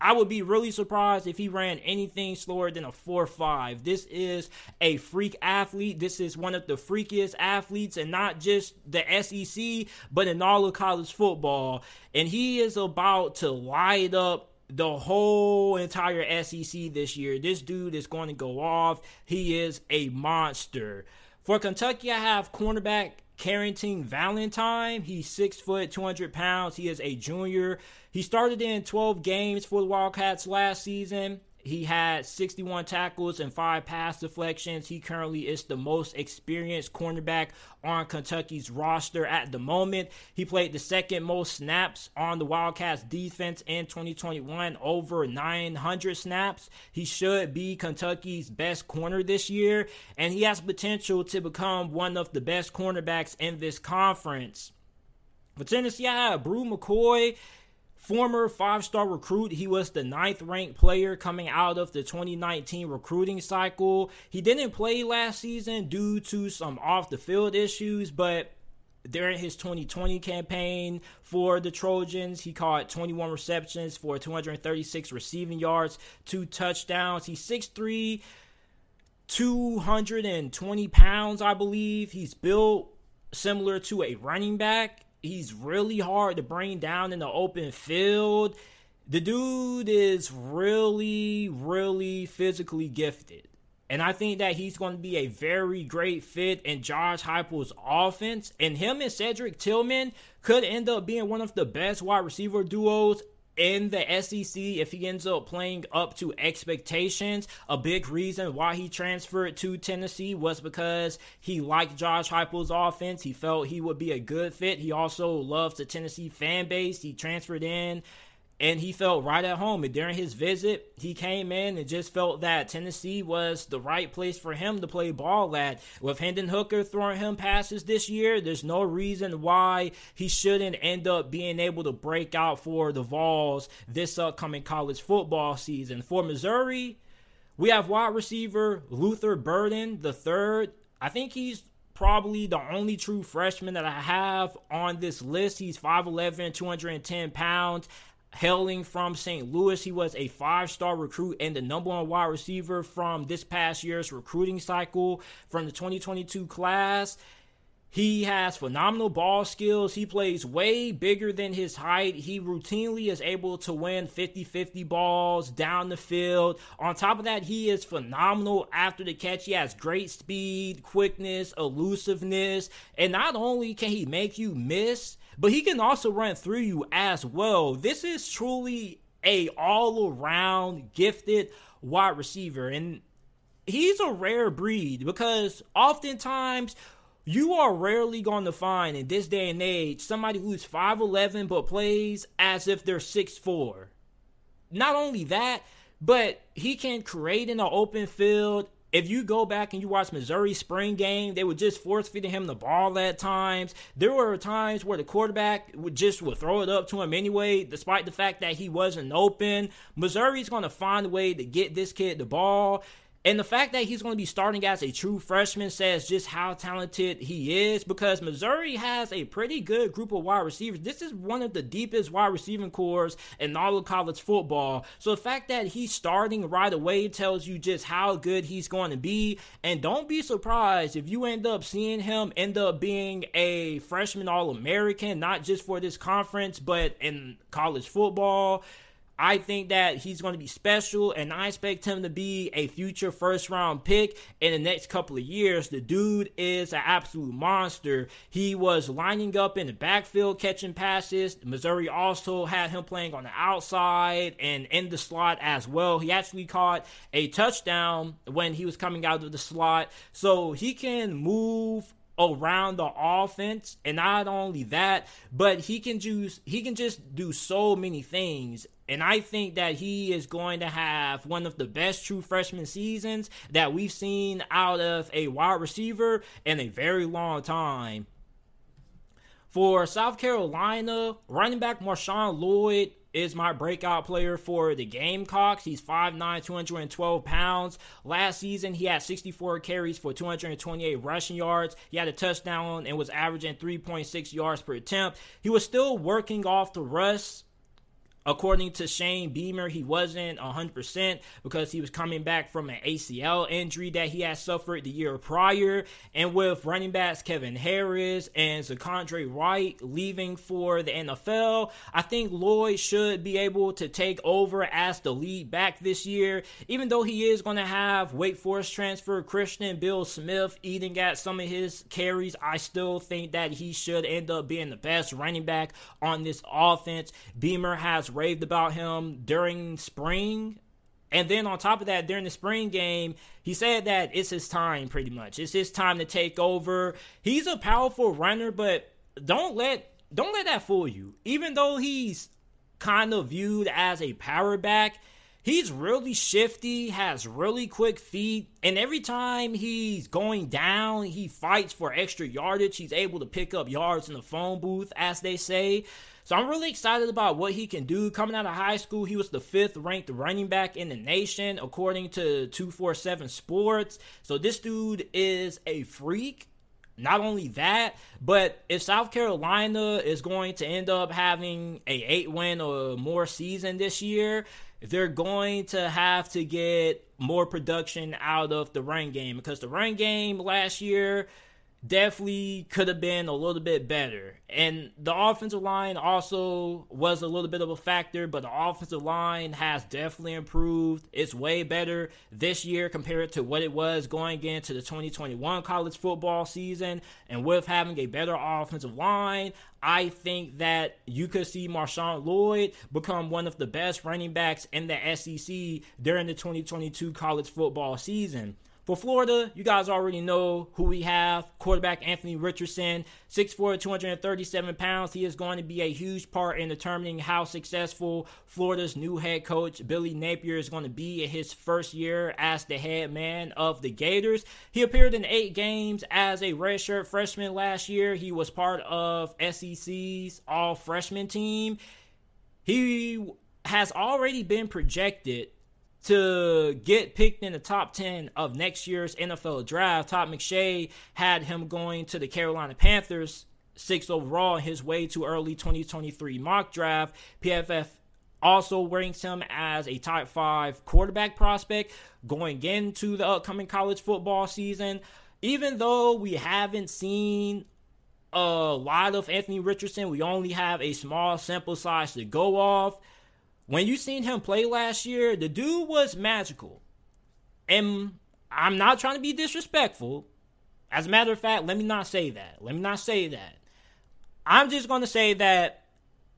I would be really surprised if he ran anything slower than a 4 5. This is a freak athlete. This is one of the freakiest athletes, and not just the SEC, but in all of college football. And he is about to light up the whole entire SEC this year. This dude is going to go off. He is a monster. For Kentucky, I have cornerback Carrington Valentine. He's six foot, 200 pounds. He is a junior. He started in 12 games for the Wildcats last season. He had 61 tackles and five pass deflections. He currently is the most experienced cornerback on Kentucky's roster at the moment. He played the second most snaps on the Wildcats defense in 2021, over 900 snaps. He should be Kentucky's best corner this year, and he has potential to become one of the best cornerbacks in this conference. For Tennessee, I have Bru McCoy. Former five star recruit, he was the ninth ranked player coming out of the 2019 recruiting cycle. He didn't play last season due to some off the field issues, but during his 2020 campaign for the Trojans. He caught 21 receptions for 236 receiving yards, two touchdowns. He's 6'3, 220 pounds, I believe. He's built similar to a running back. He's really hard to bring down in the open field. The dude is really, really physically gifted. And I think that he's going to be a very great fit in Josh Heupel's offense. And him and Cedric Tillman could end up being one of the best wide receiver duos in the SEC if he ends up playing up to expectations. A big reason why he transferred to Tennessee was because he liked Josh Heupel's offense. He felt he would be a good fit. He also loves the Tennessee fan base. He transferred in and he felt right at home. And during his visit, he came in and just felt that Tennessee was the right place for him to play ball at. With Hendon Hooker throwing him passes this year, there's no reason why he shouldn't end up being able to break out for the Vols this upcoming college football season. For Missouri, we have wide receiver Luther Burden the third. I think he's probably the only true freshman that I have on this list. He's 5'11, 210 pounds hailing from St. Louis. He was a five star recruit and the number one wide receiver from this past year's recruiting cycle from the 2022 class. He has phenomenal ball skills. He plays way bigger than his height. He routinely is able to win 50 50 balls down the field. On top of that, he is phenomenal after the catch. He has great speed, quickness, elusiveness. And not only can he make you miss, but he can also run through you as well. This is truly a all around gifted wide receiver. And he's a rare breed because oftentimes you are rarely going to find in this day and age somebody who's 5'11 but plays as if they're 6'4. Not only that, but he can create in an open field if you go back and you watch Missouri spring game, they would just force feeding him the ball at times. There were times where the quarterback would just would throw it up to him anyway, despite the fact that he wasn't open. Missouri's going to find a way to get this kid the ball. And the fact that he's going to be starting as a true freshman says just how talented he is because Missouri has a pretty good group of wide receivers. This is one of the deepest wide receiving corps in all of college football. So the fact that he's starting right away tells you just how good he's going to be. And don't be surprised if you end up seeing him end up being a freshman All American, not just for this conference, but in college football. I think that he's going to be special, and I expect him to be a future first round pick in the next couple of years. The dude is an absolute monster. He was lining up in the backfield catching passes. Missouri also had him playing on the outside and in the slot as well. He actually caught a touchdown when he was coming out of the slot. So he can move around the offense and not only that but he can just he can just do so many things and I think that he is going to have one of the best true freshman seasons that we've seen out of a wide receiver in a very long time. For South Carolina, running back Marshawn Lloyd is my breakout player for the Gamecocks. He's 5'9, 212 pounds. Last season, he had 64 carries for 228 rushing yards. He had a touchdown and was averaging 3.6 yards per attempt. He was still working off the rush According to Shane Beamer, he wasn't 100% because he was coming back from an ACL injury that he had suffered the year prior. And with running backs Kevin Harris and ZaQuandre White leaving for the NFL, I think Lloyd should be able to take over as the lead back this year. Even though he is going to have Wake Forest transfer Christian Beal-Smith eating at some of his carries, I still think that he should end up being the best running back on this offense. Beamer has raved about him during spring. And then on top of that, during the spring game, he said that it's his time pretty much. It's his time to take over. He's a powerful runner, but don't let don't let that fool you. Even though he's kind of viewed as a power back, he's really shifty, has really quick feet, and every time he's going down, he fights for extra yardage. He's able to pick up yards in the phone booth, as they say. So I'm really excited about what he can do. Coming out of high school, he was the fifth ranked running back in the nation, according to 247 Sports. So this dude is a freak. not only that, but if South Carolina is going to end up having a eight win or more season this year, they're going to have to get more production out of the run game because the run game last year definitely could have been a little bit better. And the offensive line also was a little bit of a factor, but the offensive line has definitely improved. It's way better this year compared to what it was going into the 2021 college football season. And with having a better offensive line, I think that you could see Marshawn Lloyd become one of the best running backs in the SEC during the 2022 college football season. For Florida, you guys already know who we have. Quarterback Anthony Richardson, 6'4, 237 pounds. He is going to be a huge part in determining how successful Florida's new head coach, Billy Napier, is going to be in his first year as the head man of the Gators. He appeared in eight games as a redshirt freshman last year. He was part of SEC's all freshman team. He has already been projected to get picked in the top 10 of next year's NFL draft. Todd McShay had him going to the Carolina Panthers, sixth overall, his way to early 2023 mock draft. PFF also ranks him as a top five quarterback prospect going into the upcoming college football season. Even though we haven't seen a lot of Anthony Richardson, we only have a small sample size to go off when you seen him play last year, the dude was magical. And I'm not trying to be disrespectful. As a matter of fact, let me not say that. Let me not say that. I'm just going to say that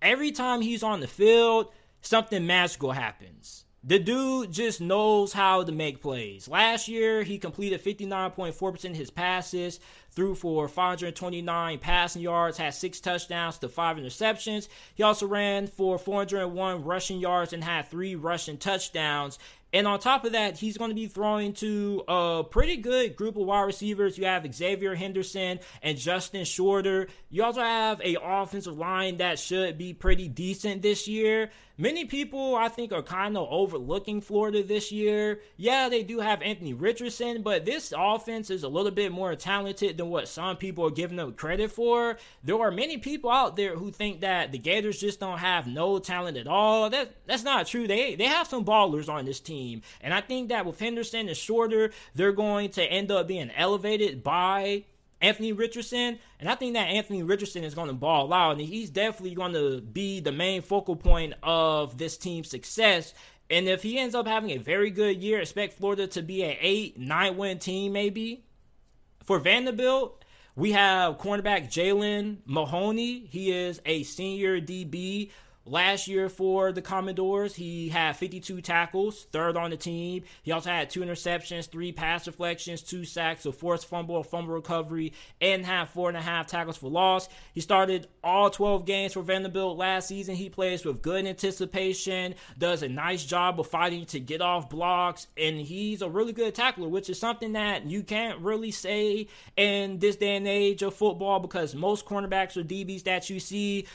every time he's on the field, something magical happens. The dude just knows how to make plays. Last year, he completed 59.4% of his passes, threw for 529 passing yards, had six touchdowns to five interceptions. He also ran for 401 rushing yards and had three rushing touchdowns. And on top of that, he's going to be throwing to a pretty good group of wide receivers. You have Xzavier Henderson and Justin Shorter. You also have a offensive line that should be pretty decent this year. Many people, I think, are kind of overlooking Florida this year. Yeah, they do have Anthony Richardson, but this offense is a little bit more talented than what some people are giving them credit for. There are many people out there who think that the Gators just don't have no talent at all. That that's not true. They they have some ballers on this team, and I think that with Henderson and Shorter, they're going to end up being elevated by Anthony Richardson, and I think that Anthony Richardson is going to ball out, and he's definitely going to be the main focal point of this team's success. And if he ends up having a very good year, expect Florida to be an eight, nine win team, maybe. For Vanderbilt, we have cornerback Jaylen Mahoney. He is a senior DB Last year for the Commodores, he had 52 tackles, third on the team. He also had two interceptions, three pass deflections, two sacks, a forced fumble, a fumble recovery, and had four and a half tackles for loss. He started all 12 games for Vanderbilt last season. He plays with good anticipation, does a nice job of fighting to get off blocks, and he's a really good tackler, which is something that you can't really say in this day and age of football because most cornerbacks or DBs that you see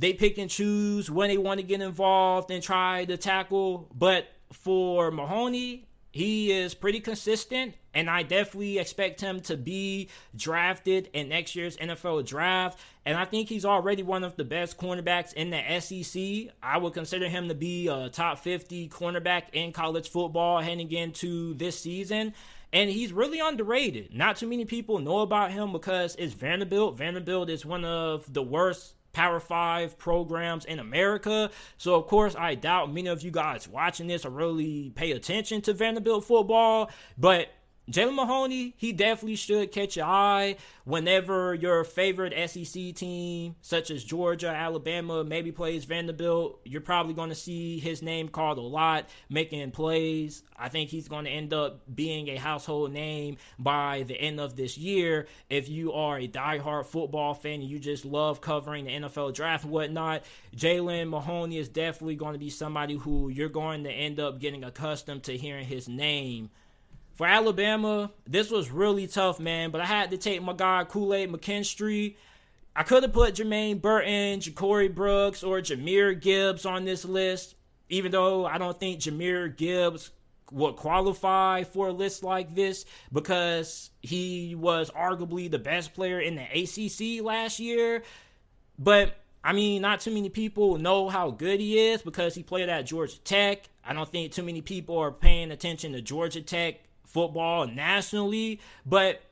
they pick and choose when they want to get involved and try to tackle. But for Mahoney, he is pretty consistent, and I definitely expect him to be drafted in next year's NFL draft. And I think he's already one of the best cornerbacks in the SEC. I would consider him to be a top 50 cornerback in college football heading into this season. And he's really underrated. Not too many people know about him because it's Vanderbilt. Vanderbilt is one of the worst Power Five programs in America. So, of course, I doubt many of you guys watching this are really pay attention to Vanderbilt football. But Jaylen Mahoney, he definitely should catch your eye whenever your favorite SEC team, such as Georgia, Alabama, maybe plays Vanderbilt. You're probably going to see his name called a lot, making plays. I think he's going to end up being a household name by the end of this year. If you are a diehard football fan and you just love covering the NFL draft and whatnot, Jaylen Mahoney is definitely going to be somebody who you're going to end up getting accustomed to hearing his name for Alabama, this was really tough, man. But I had to take my guy Kool Aid McKinstry. I could have put Jermaine Burton, Ja'Corey Brooks, or Jahmyr Gibbs on this list, even though I don't think Jahmyr Gibbs would qualify for a list like this because he was arguably the best player in the ACC last year. But I mean, not too many people know how good he is because he played at Georgia Tech. I don't think too many people are paying attention to Georgia Tech football nationally. But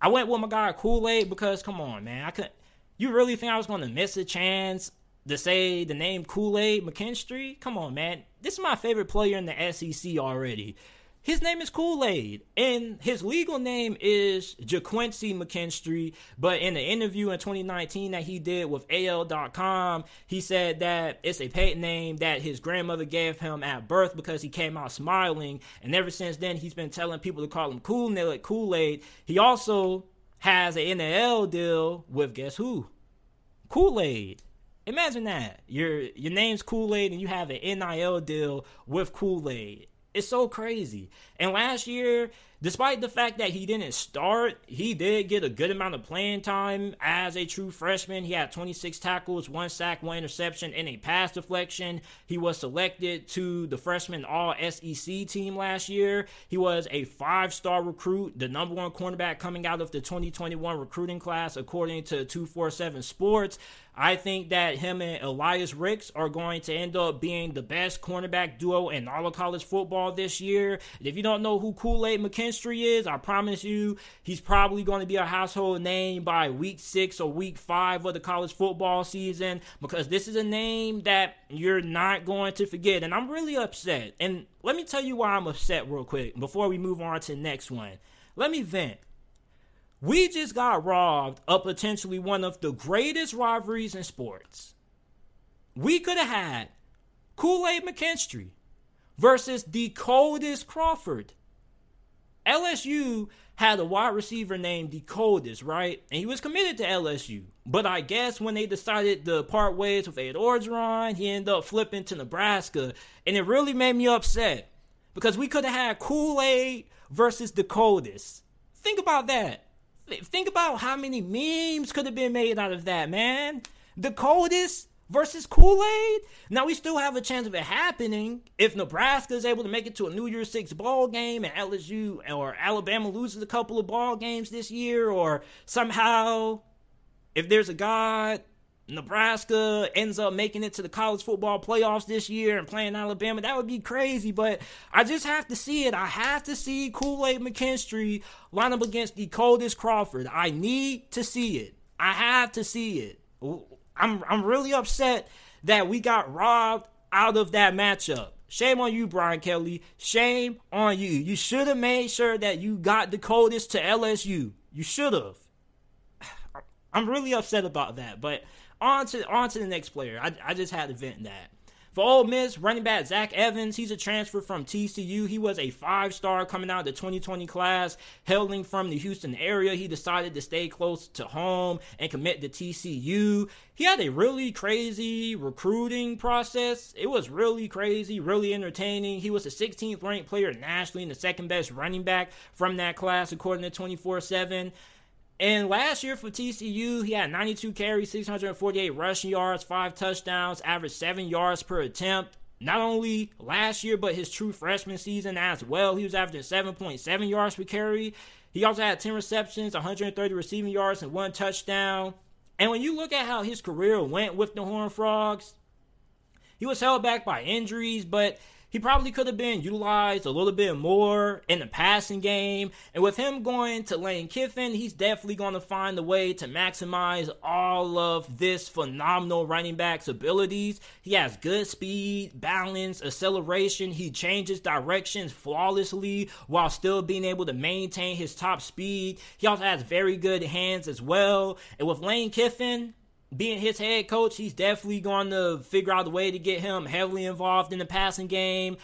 I went with my guy Kool Aid because, come on, man, I could. You really think I was going to miss a chance to say the name Kool Aid McKinstry? Come on, man. This is my favorite player in the SEC already. His name is Kool Aid, and his legal name is Ga'Quincy McKinstry. But in an interview in 2019 that he did with AL.com, he said that it's a patent name that his grandmother gave him at birth because he came out smiling. And ever since then, he's been telling people to call him Kool Aid. He also has an NIL deal with guess who? Kool Aid. Imagine that. Your your name's Kool Aid and you have an NIL deal with Kool Aid. It's so crazy. And last year, despite the fact that he didn't start, he did get a good amount of playing time as a true freshman. He had 26 tackles, one sack, one interception, and a pass deflection. He was selected to the freshman All SEC team last year. He was a five star recruit, the number one cornerback coming out of the 2021 recruiting class, according to 247 Sports. I think that him and Elias Ricks are going to end up being the best cornerback duo in all of college football this year. If you don't know who Kool Aid McKinstry is, I promise you he's probably going to be a household name by week six or week five of the college football season because this is a name that you're not going to forget. And I'm really upset. And let me tell you why I'm upset real quick before we move on to the next one. Let me vent. We just got robbed of potentially one of the greatest rivalries in sports. We could have had Kool Aid McKinstry versus Decoldest Crawford. LSU had a wide receiver named the coldest, right? And he was committed to LSU. But I guess when they decided to part ways with Ed Orgeron, he ended up flipping to Nebraska. And it really made me upset because we could have had Kool Aid versus the coldest. Think about that. Think about how many memes could have been made out of that, man. The coldest versus Kool Aid. Now we still have a chance of it happening if Nebraska is able to make it to a New Year's Six ball game and LSU or Alabama loses a couple of ball games this year, or somehow if there's a God Nebraska ends up making it to the college football playoffs this year and playing Alabama, that would be crazy. But I just have to see it. I have to see Kool Aid McKinstry line up against Decoldest Crawford. I need to see it. I have to see it. I'm I'm really upset that we got robbed out of that matchup. Shame on you, Brian Kelly. Shame on you. You should have made sure that you got the coldest to LSU. You should have. <sighs> I'm really upset about that, but on to on to the next player. I, I just had to vent that. For Ole Miss, running back Zach Evans, he's a transfer from TCU. He was a five star coming out of the 2020 class, hailing from the Houston area. He decided to stay close to home and commit to TCU. He had a really crazy recruiting process. It was really crazy, really entertaining. He was the 16th ranked player nationally and the second best running back from that class, according to 24 7. And last year for TCU, he had 92 carries, 648 rushing yards, five touchdowns, averaged seven yards per attempt. Not only last year, but his true freshman season as well. He was averaging 7.7 yards per carry. He also had 10 receptions, 130 receiving yards, and one touchdown. And when you look at how his career went with the Horned Frogs, he was held back by injuries, but he probably could have been utilized a little bit more in the passing game. And with him going to Lane Kiffin, he's definitely going to find a way to maximize all of this phenomenal running back's abilities. He has good speed, balance, acceleration. He changes directions flawlessly while still being able to maintain his top speed. He also has very good hands as well. And with Lane Kiffin, being his head coach, he's definitely going to figure out a way to get him heavily involved in the passing game.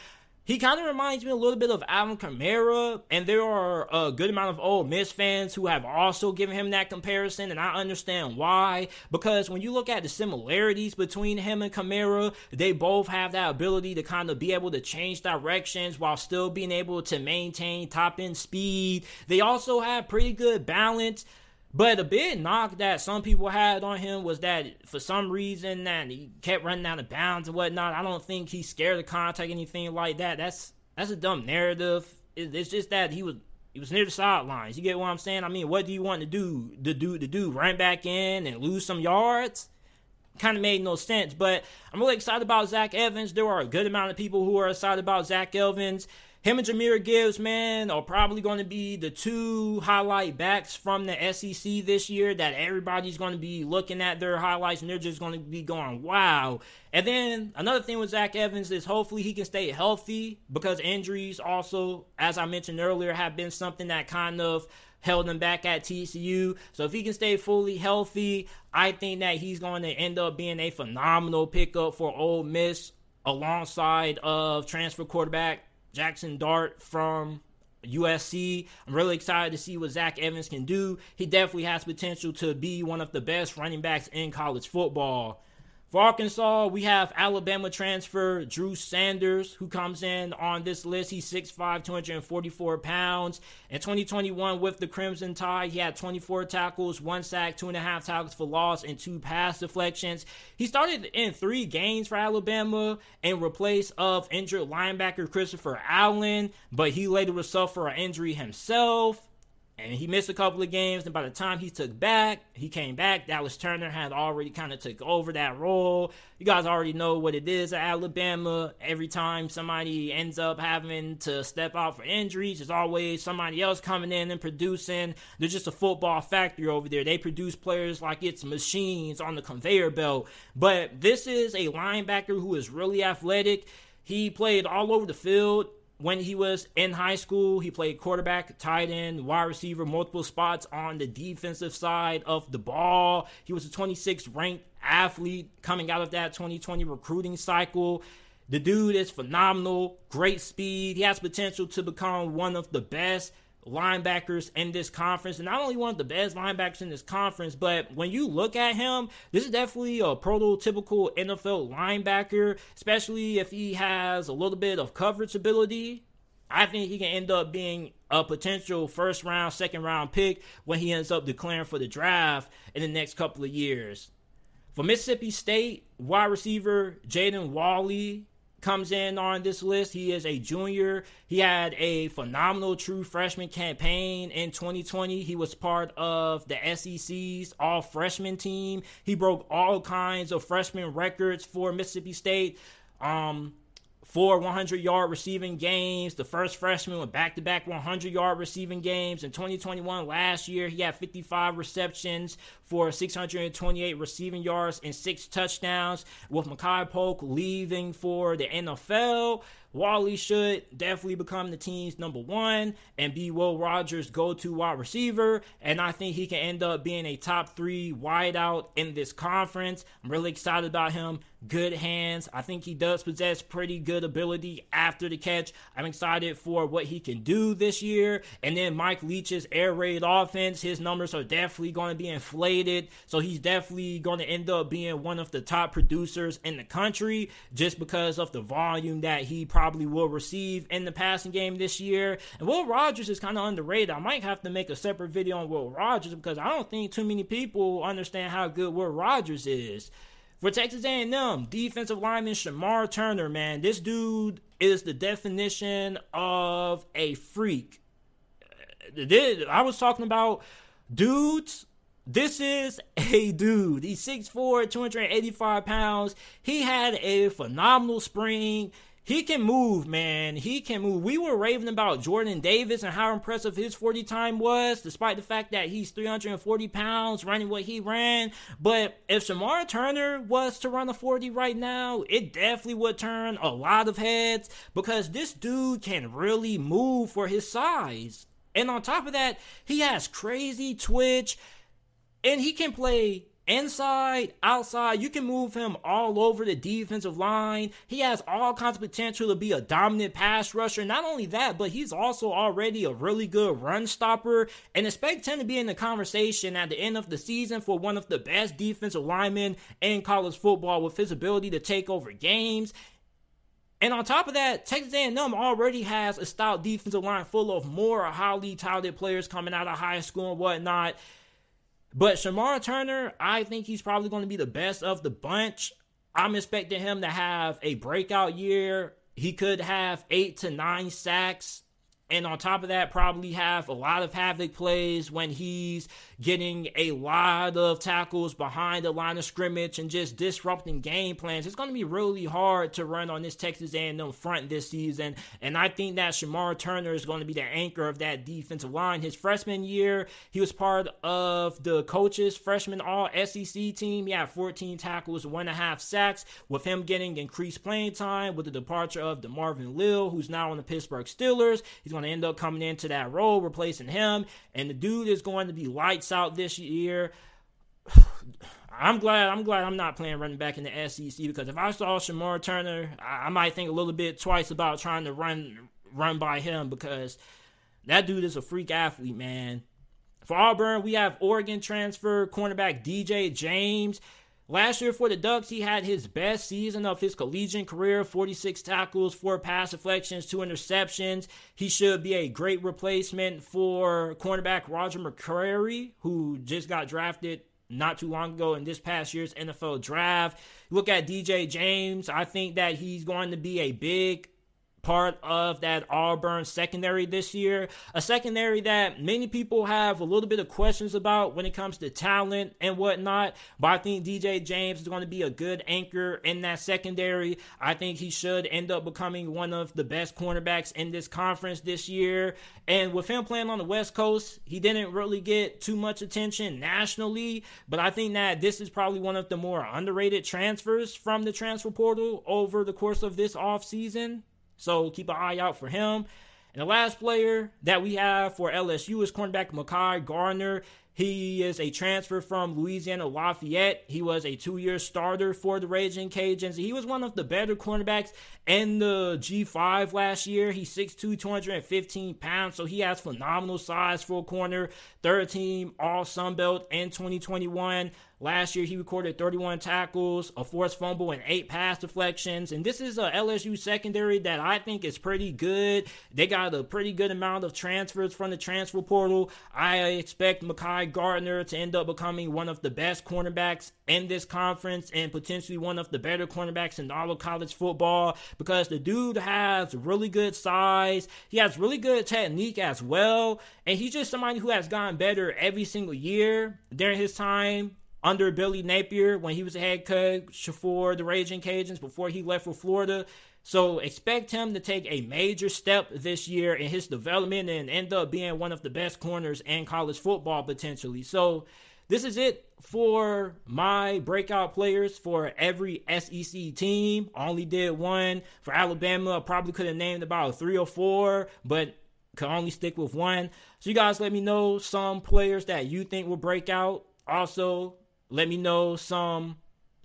He kind of reminds me a little bit of Alvin Kamara, and there are a good amount of Ole Miss fans who have also given him that comparison, and I understand why. Because when you look at the similarities between him and Kamara, they both have that ability to kind of be able to change directions while still being able to maintain top end speed. They also have pretty good balance. But a big knock that some people had on him was that for some reason that he kept running out of bounds and whatnot. I don't think he's scared of contact, anything like that. That's That's a dumb narrative. It's just that he was he was near the sidelines. You get what I'm saying? I mean, what do you want to do? To do to do run back in and lose some yards? Kind of made no sense. But I'm really excited about Zach Evans. There are a good amount of people who are excited about Zach Evans. Him and Jahmyr Gibbs, man, are probably going to be the two highlight backs from the SEC this year that everybody's going to be looking at their highlights and they're just going to be going, wow. And then another thing with Zach Evans is hopefully he can stay healthy because injuries also, as I mentioned earlier, have been something that kind of held him back at TCU. So if he can stay fully healthy, I think that he's going to end up being a phenomenal pickup for Ole Miss alongside of transfer quarterback Jaxson Dart from USC. I'm really excited to see what Zach Evans can do. He definitely has potential to be one of the best running backs in college football. For Arkansas, we have Alabama transfer Drew Sanders, who comes in on this list. He's 6'5, 244 pounds. In 2021, with the Crimson Tide, he had 24 tackles, one sack, two and a half tackles for loss, and two pass deflections. He started in three games for Alabama in replace of injured linebacker Christopher Allen, but he later would suffer an injury himself and he missed a couple of games. And by the time he took back, he came back. Dallas Turner had already kind of took over that role. You guys already know what it is at Alabama. Every time somebody ends up having to step out for injuries, there's always somebody else coming in and producing. They're just a football factory over there. They produce players like it's machines on the conveyor belt. But this is a linebacker who is really athletic. He played all over the field when he was in high school, he played quarterback, tight end, wide receiver, multiple spots on the defensive side of the ball. He was a 26th ranked athlete coming out of that 2020 recruiting cycle. The dude is phenomenal, great speed. He has potential to become one of the best linebackers in this conference, and not only one of the best linebackers in this conference, but when you look at him, this is definitely a prototypical NFL linebacker, especially if he has a little bit of coverage ability. I think he can end up being a potential first round, second round pick when he ends up declaring for the draft in the next couple of years. For Mississippi State, wide receiver Jaden Walley comes in on this list. He is a junior. He had a phenomenal true freshman campaign in 2020. He was part of the SEC's all freshman team. He broke all kinds of freshman records for Mississippi State. Um, four 100 yard receiving games. The first freshman with back to back 100 yard receiving games. In 2021, last year, he had 55 receptions for 628 receiving yards and six touchdowns. With Makai Polk leaving for the NFL, Walley should definitely become the team's number one and be Will Rogers' go to wide receiver. And I think he can end up being a top three wideout in this conference. I'm really excited about him. Good hands. I think he does possess pretty good ability after the catch. I'm excited for what he can do this year. And then Mike Leach's air raid offense, his numbers are definitely going to be inflated. So he's definitely going to end up being one of the top producers in the country just because of the volume that he probably will receive in the passing game this year. And Will Rogers is kind of underrated. I might have to make a separate video on Will Rogers because I don't think too many people understand how good Will Rogers is. For Texas A&M, defensive lineman Shemar Turner, man, this dude is the definition of a freak. Uh, I was talking about dudes this is <laughs> a dude. He's 6'4, 285 pounds. He had a phenomenal spring. He can move, man. He can move. We were raving about Jordan Davis and how impressive his 40 time was, despite the fact that he's 340 pounds running what he ran. But if Shemar Turner was to run a 40 right now, it definitely would turn a lot of heads because this dude can really move for his size. And on top of that, he has crazy twitch and he can play inside, outside. You can move him all over the defensive line. He has all kinds of potential to be a dominant pass rusher. Not only that, but he's also already a really good run stopper. And expect him to be in the conversation at the end of the season for one of the best defensive linemen in college football with his ability to take over games. And on top of that, Texas A&M already has a stout defensive line full of more highly talented players coming out of high school and whatnot. But Shemar Turner, I think he's probably going to be the best of the bunch. I'm expecting him to have a breakout year. he could have eight to nine sacks and on top of that, probably have a lot of havoc plays when he's getting a lot of tackles behind the line of scrimmage and just disrupting game plans. It's going to be really hard to run on this Texas A&M front this season, and I think that Shemar Turner is going to be the anchor of that defensive line. His freshman year, he was part of the coaches' freshman All SEC team. He had 14 tackles, one and a half sacks. With him getting increased playing time, with the departure of DeMarvin Leal, who's now on the Pittsburgh Steelers, he's going to end up coming into that role, replacing him, and the dude is going to be lights out this year. <sighs> I'm glad. I'm glad I'm not playing running back in the SEC because if I saw Shemar Turner, I, I might think a little bit twice about trying to run run by him because that dude is a freak athlete, man. For Auburn, we have Oregon transfer cornerback DJ James. Last year for the Ducks, he had his best season of his collegiate career 46 tackles, 4 pass deflections, 2 interceptions. He should be a great replacement for cornerback Roger McCreary, who just got drafted not too long ago in this past year's NFL draft. Look at DJ James. I think that he's going to be a big part of that Auburn secondary this year. A secondary that many people have a little bit of questions about when it comes to talent and whatnot. But I think DJ James is going to be a good anchor in that secondary. I think he should end up becoming one of the best cornerbacks in this conference this year. And with him playing on the West Coast, he didn't really get too much attention nationally. But I think that this is probably one of the more underrated transfers from the transfer portal over the course of this offseason. So keep an eye out for him. And the last player that we have for LSU is cornerback Mekhi Garner. He is a transfer from Louisiana Lafayette. He was a two year starter for the Raging Cajuns. He was one of the better cornerbacks in the G5 last year. He's 6'2, 215 pounds, so he has phenomenal size for a corner. Third team All Sun Belt in 2021. Last year, he recorded 31 tackles, a forced fumble, and eight pass deflections. And this is a LSU secondary that I think is pretty good. They got a pretty good amount of transfers from the transfer portal. I expect Mekhi Garner to end up becoming one of the best cornerbacks in this conference and potentially one of the better cornerbacks in all of college football because the dude has really good size. He has really good technique as well. And he's just somebody who has gotten better every single year during his time under Billy Napier when he was head coach for the Raging Cajuns before he left for Florida. So expect him to take a major step this year in his development and end up being one of the best corners in college football potentially. So this is it for my breakout players for every SEC team. only did one for Alabama. Probably could have named about three or four, but could only stick with one. So you guys let me know some players that you think will break out. Also, let me know some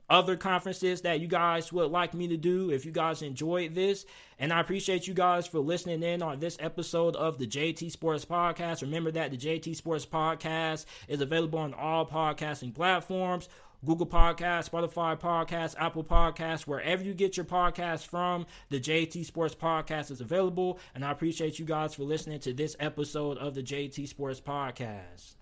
other conferences that you guys would like me to do if you guys enjoyed this. And I appreciate you guys for listening in on this episode of the JT Sports Podcast. Remember that the JT Sports Podcast is available on all podcasting platforms. Google Podcasts, Spotify Podcasts, Apple Podcasts, wherever you get your podcasts from, the JT Sports Podcast is available. And I appreciate you guys for listening to this episode of the JT Sports Podcast.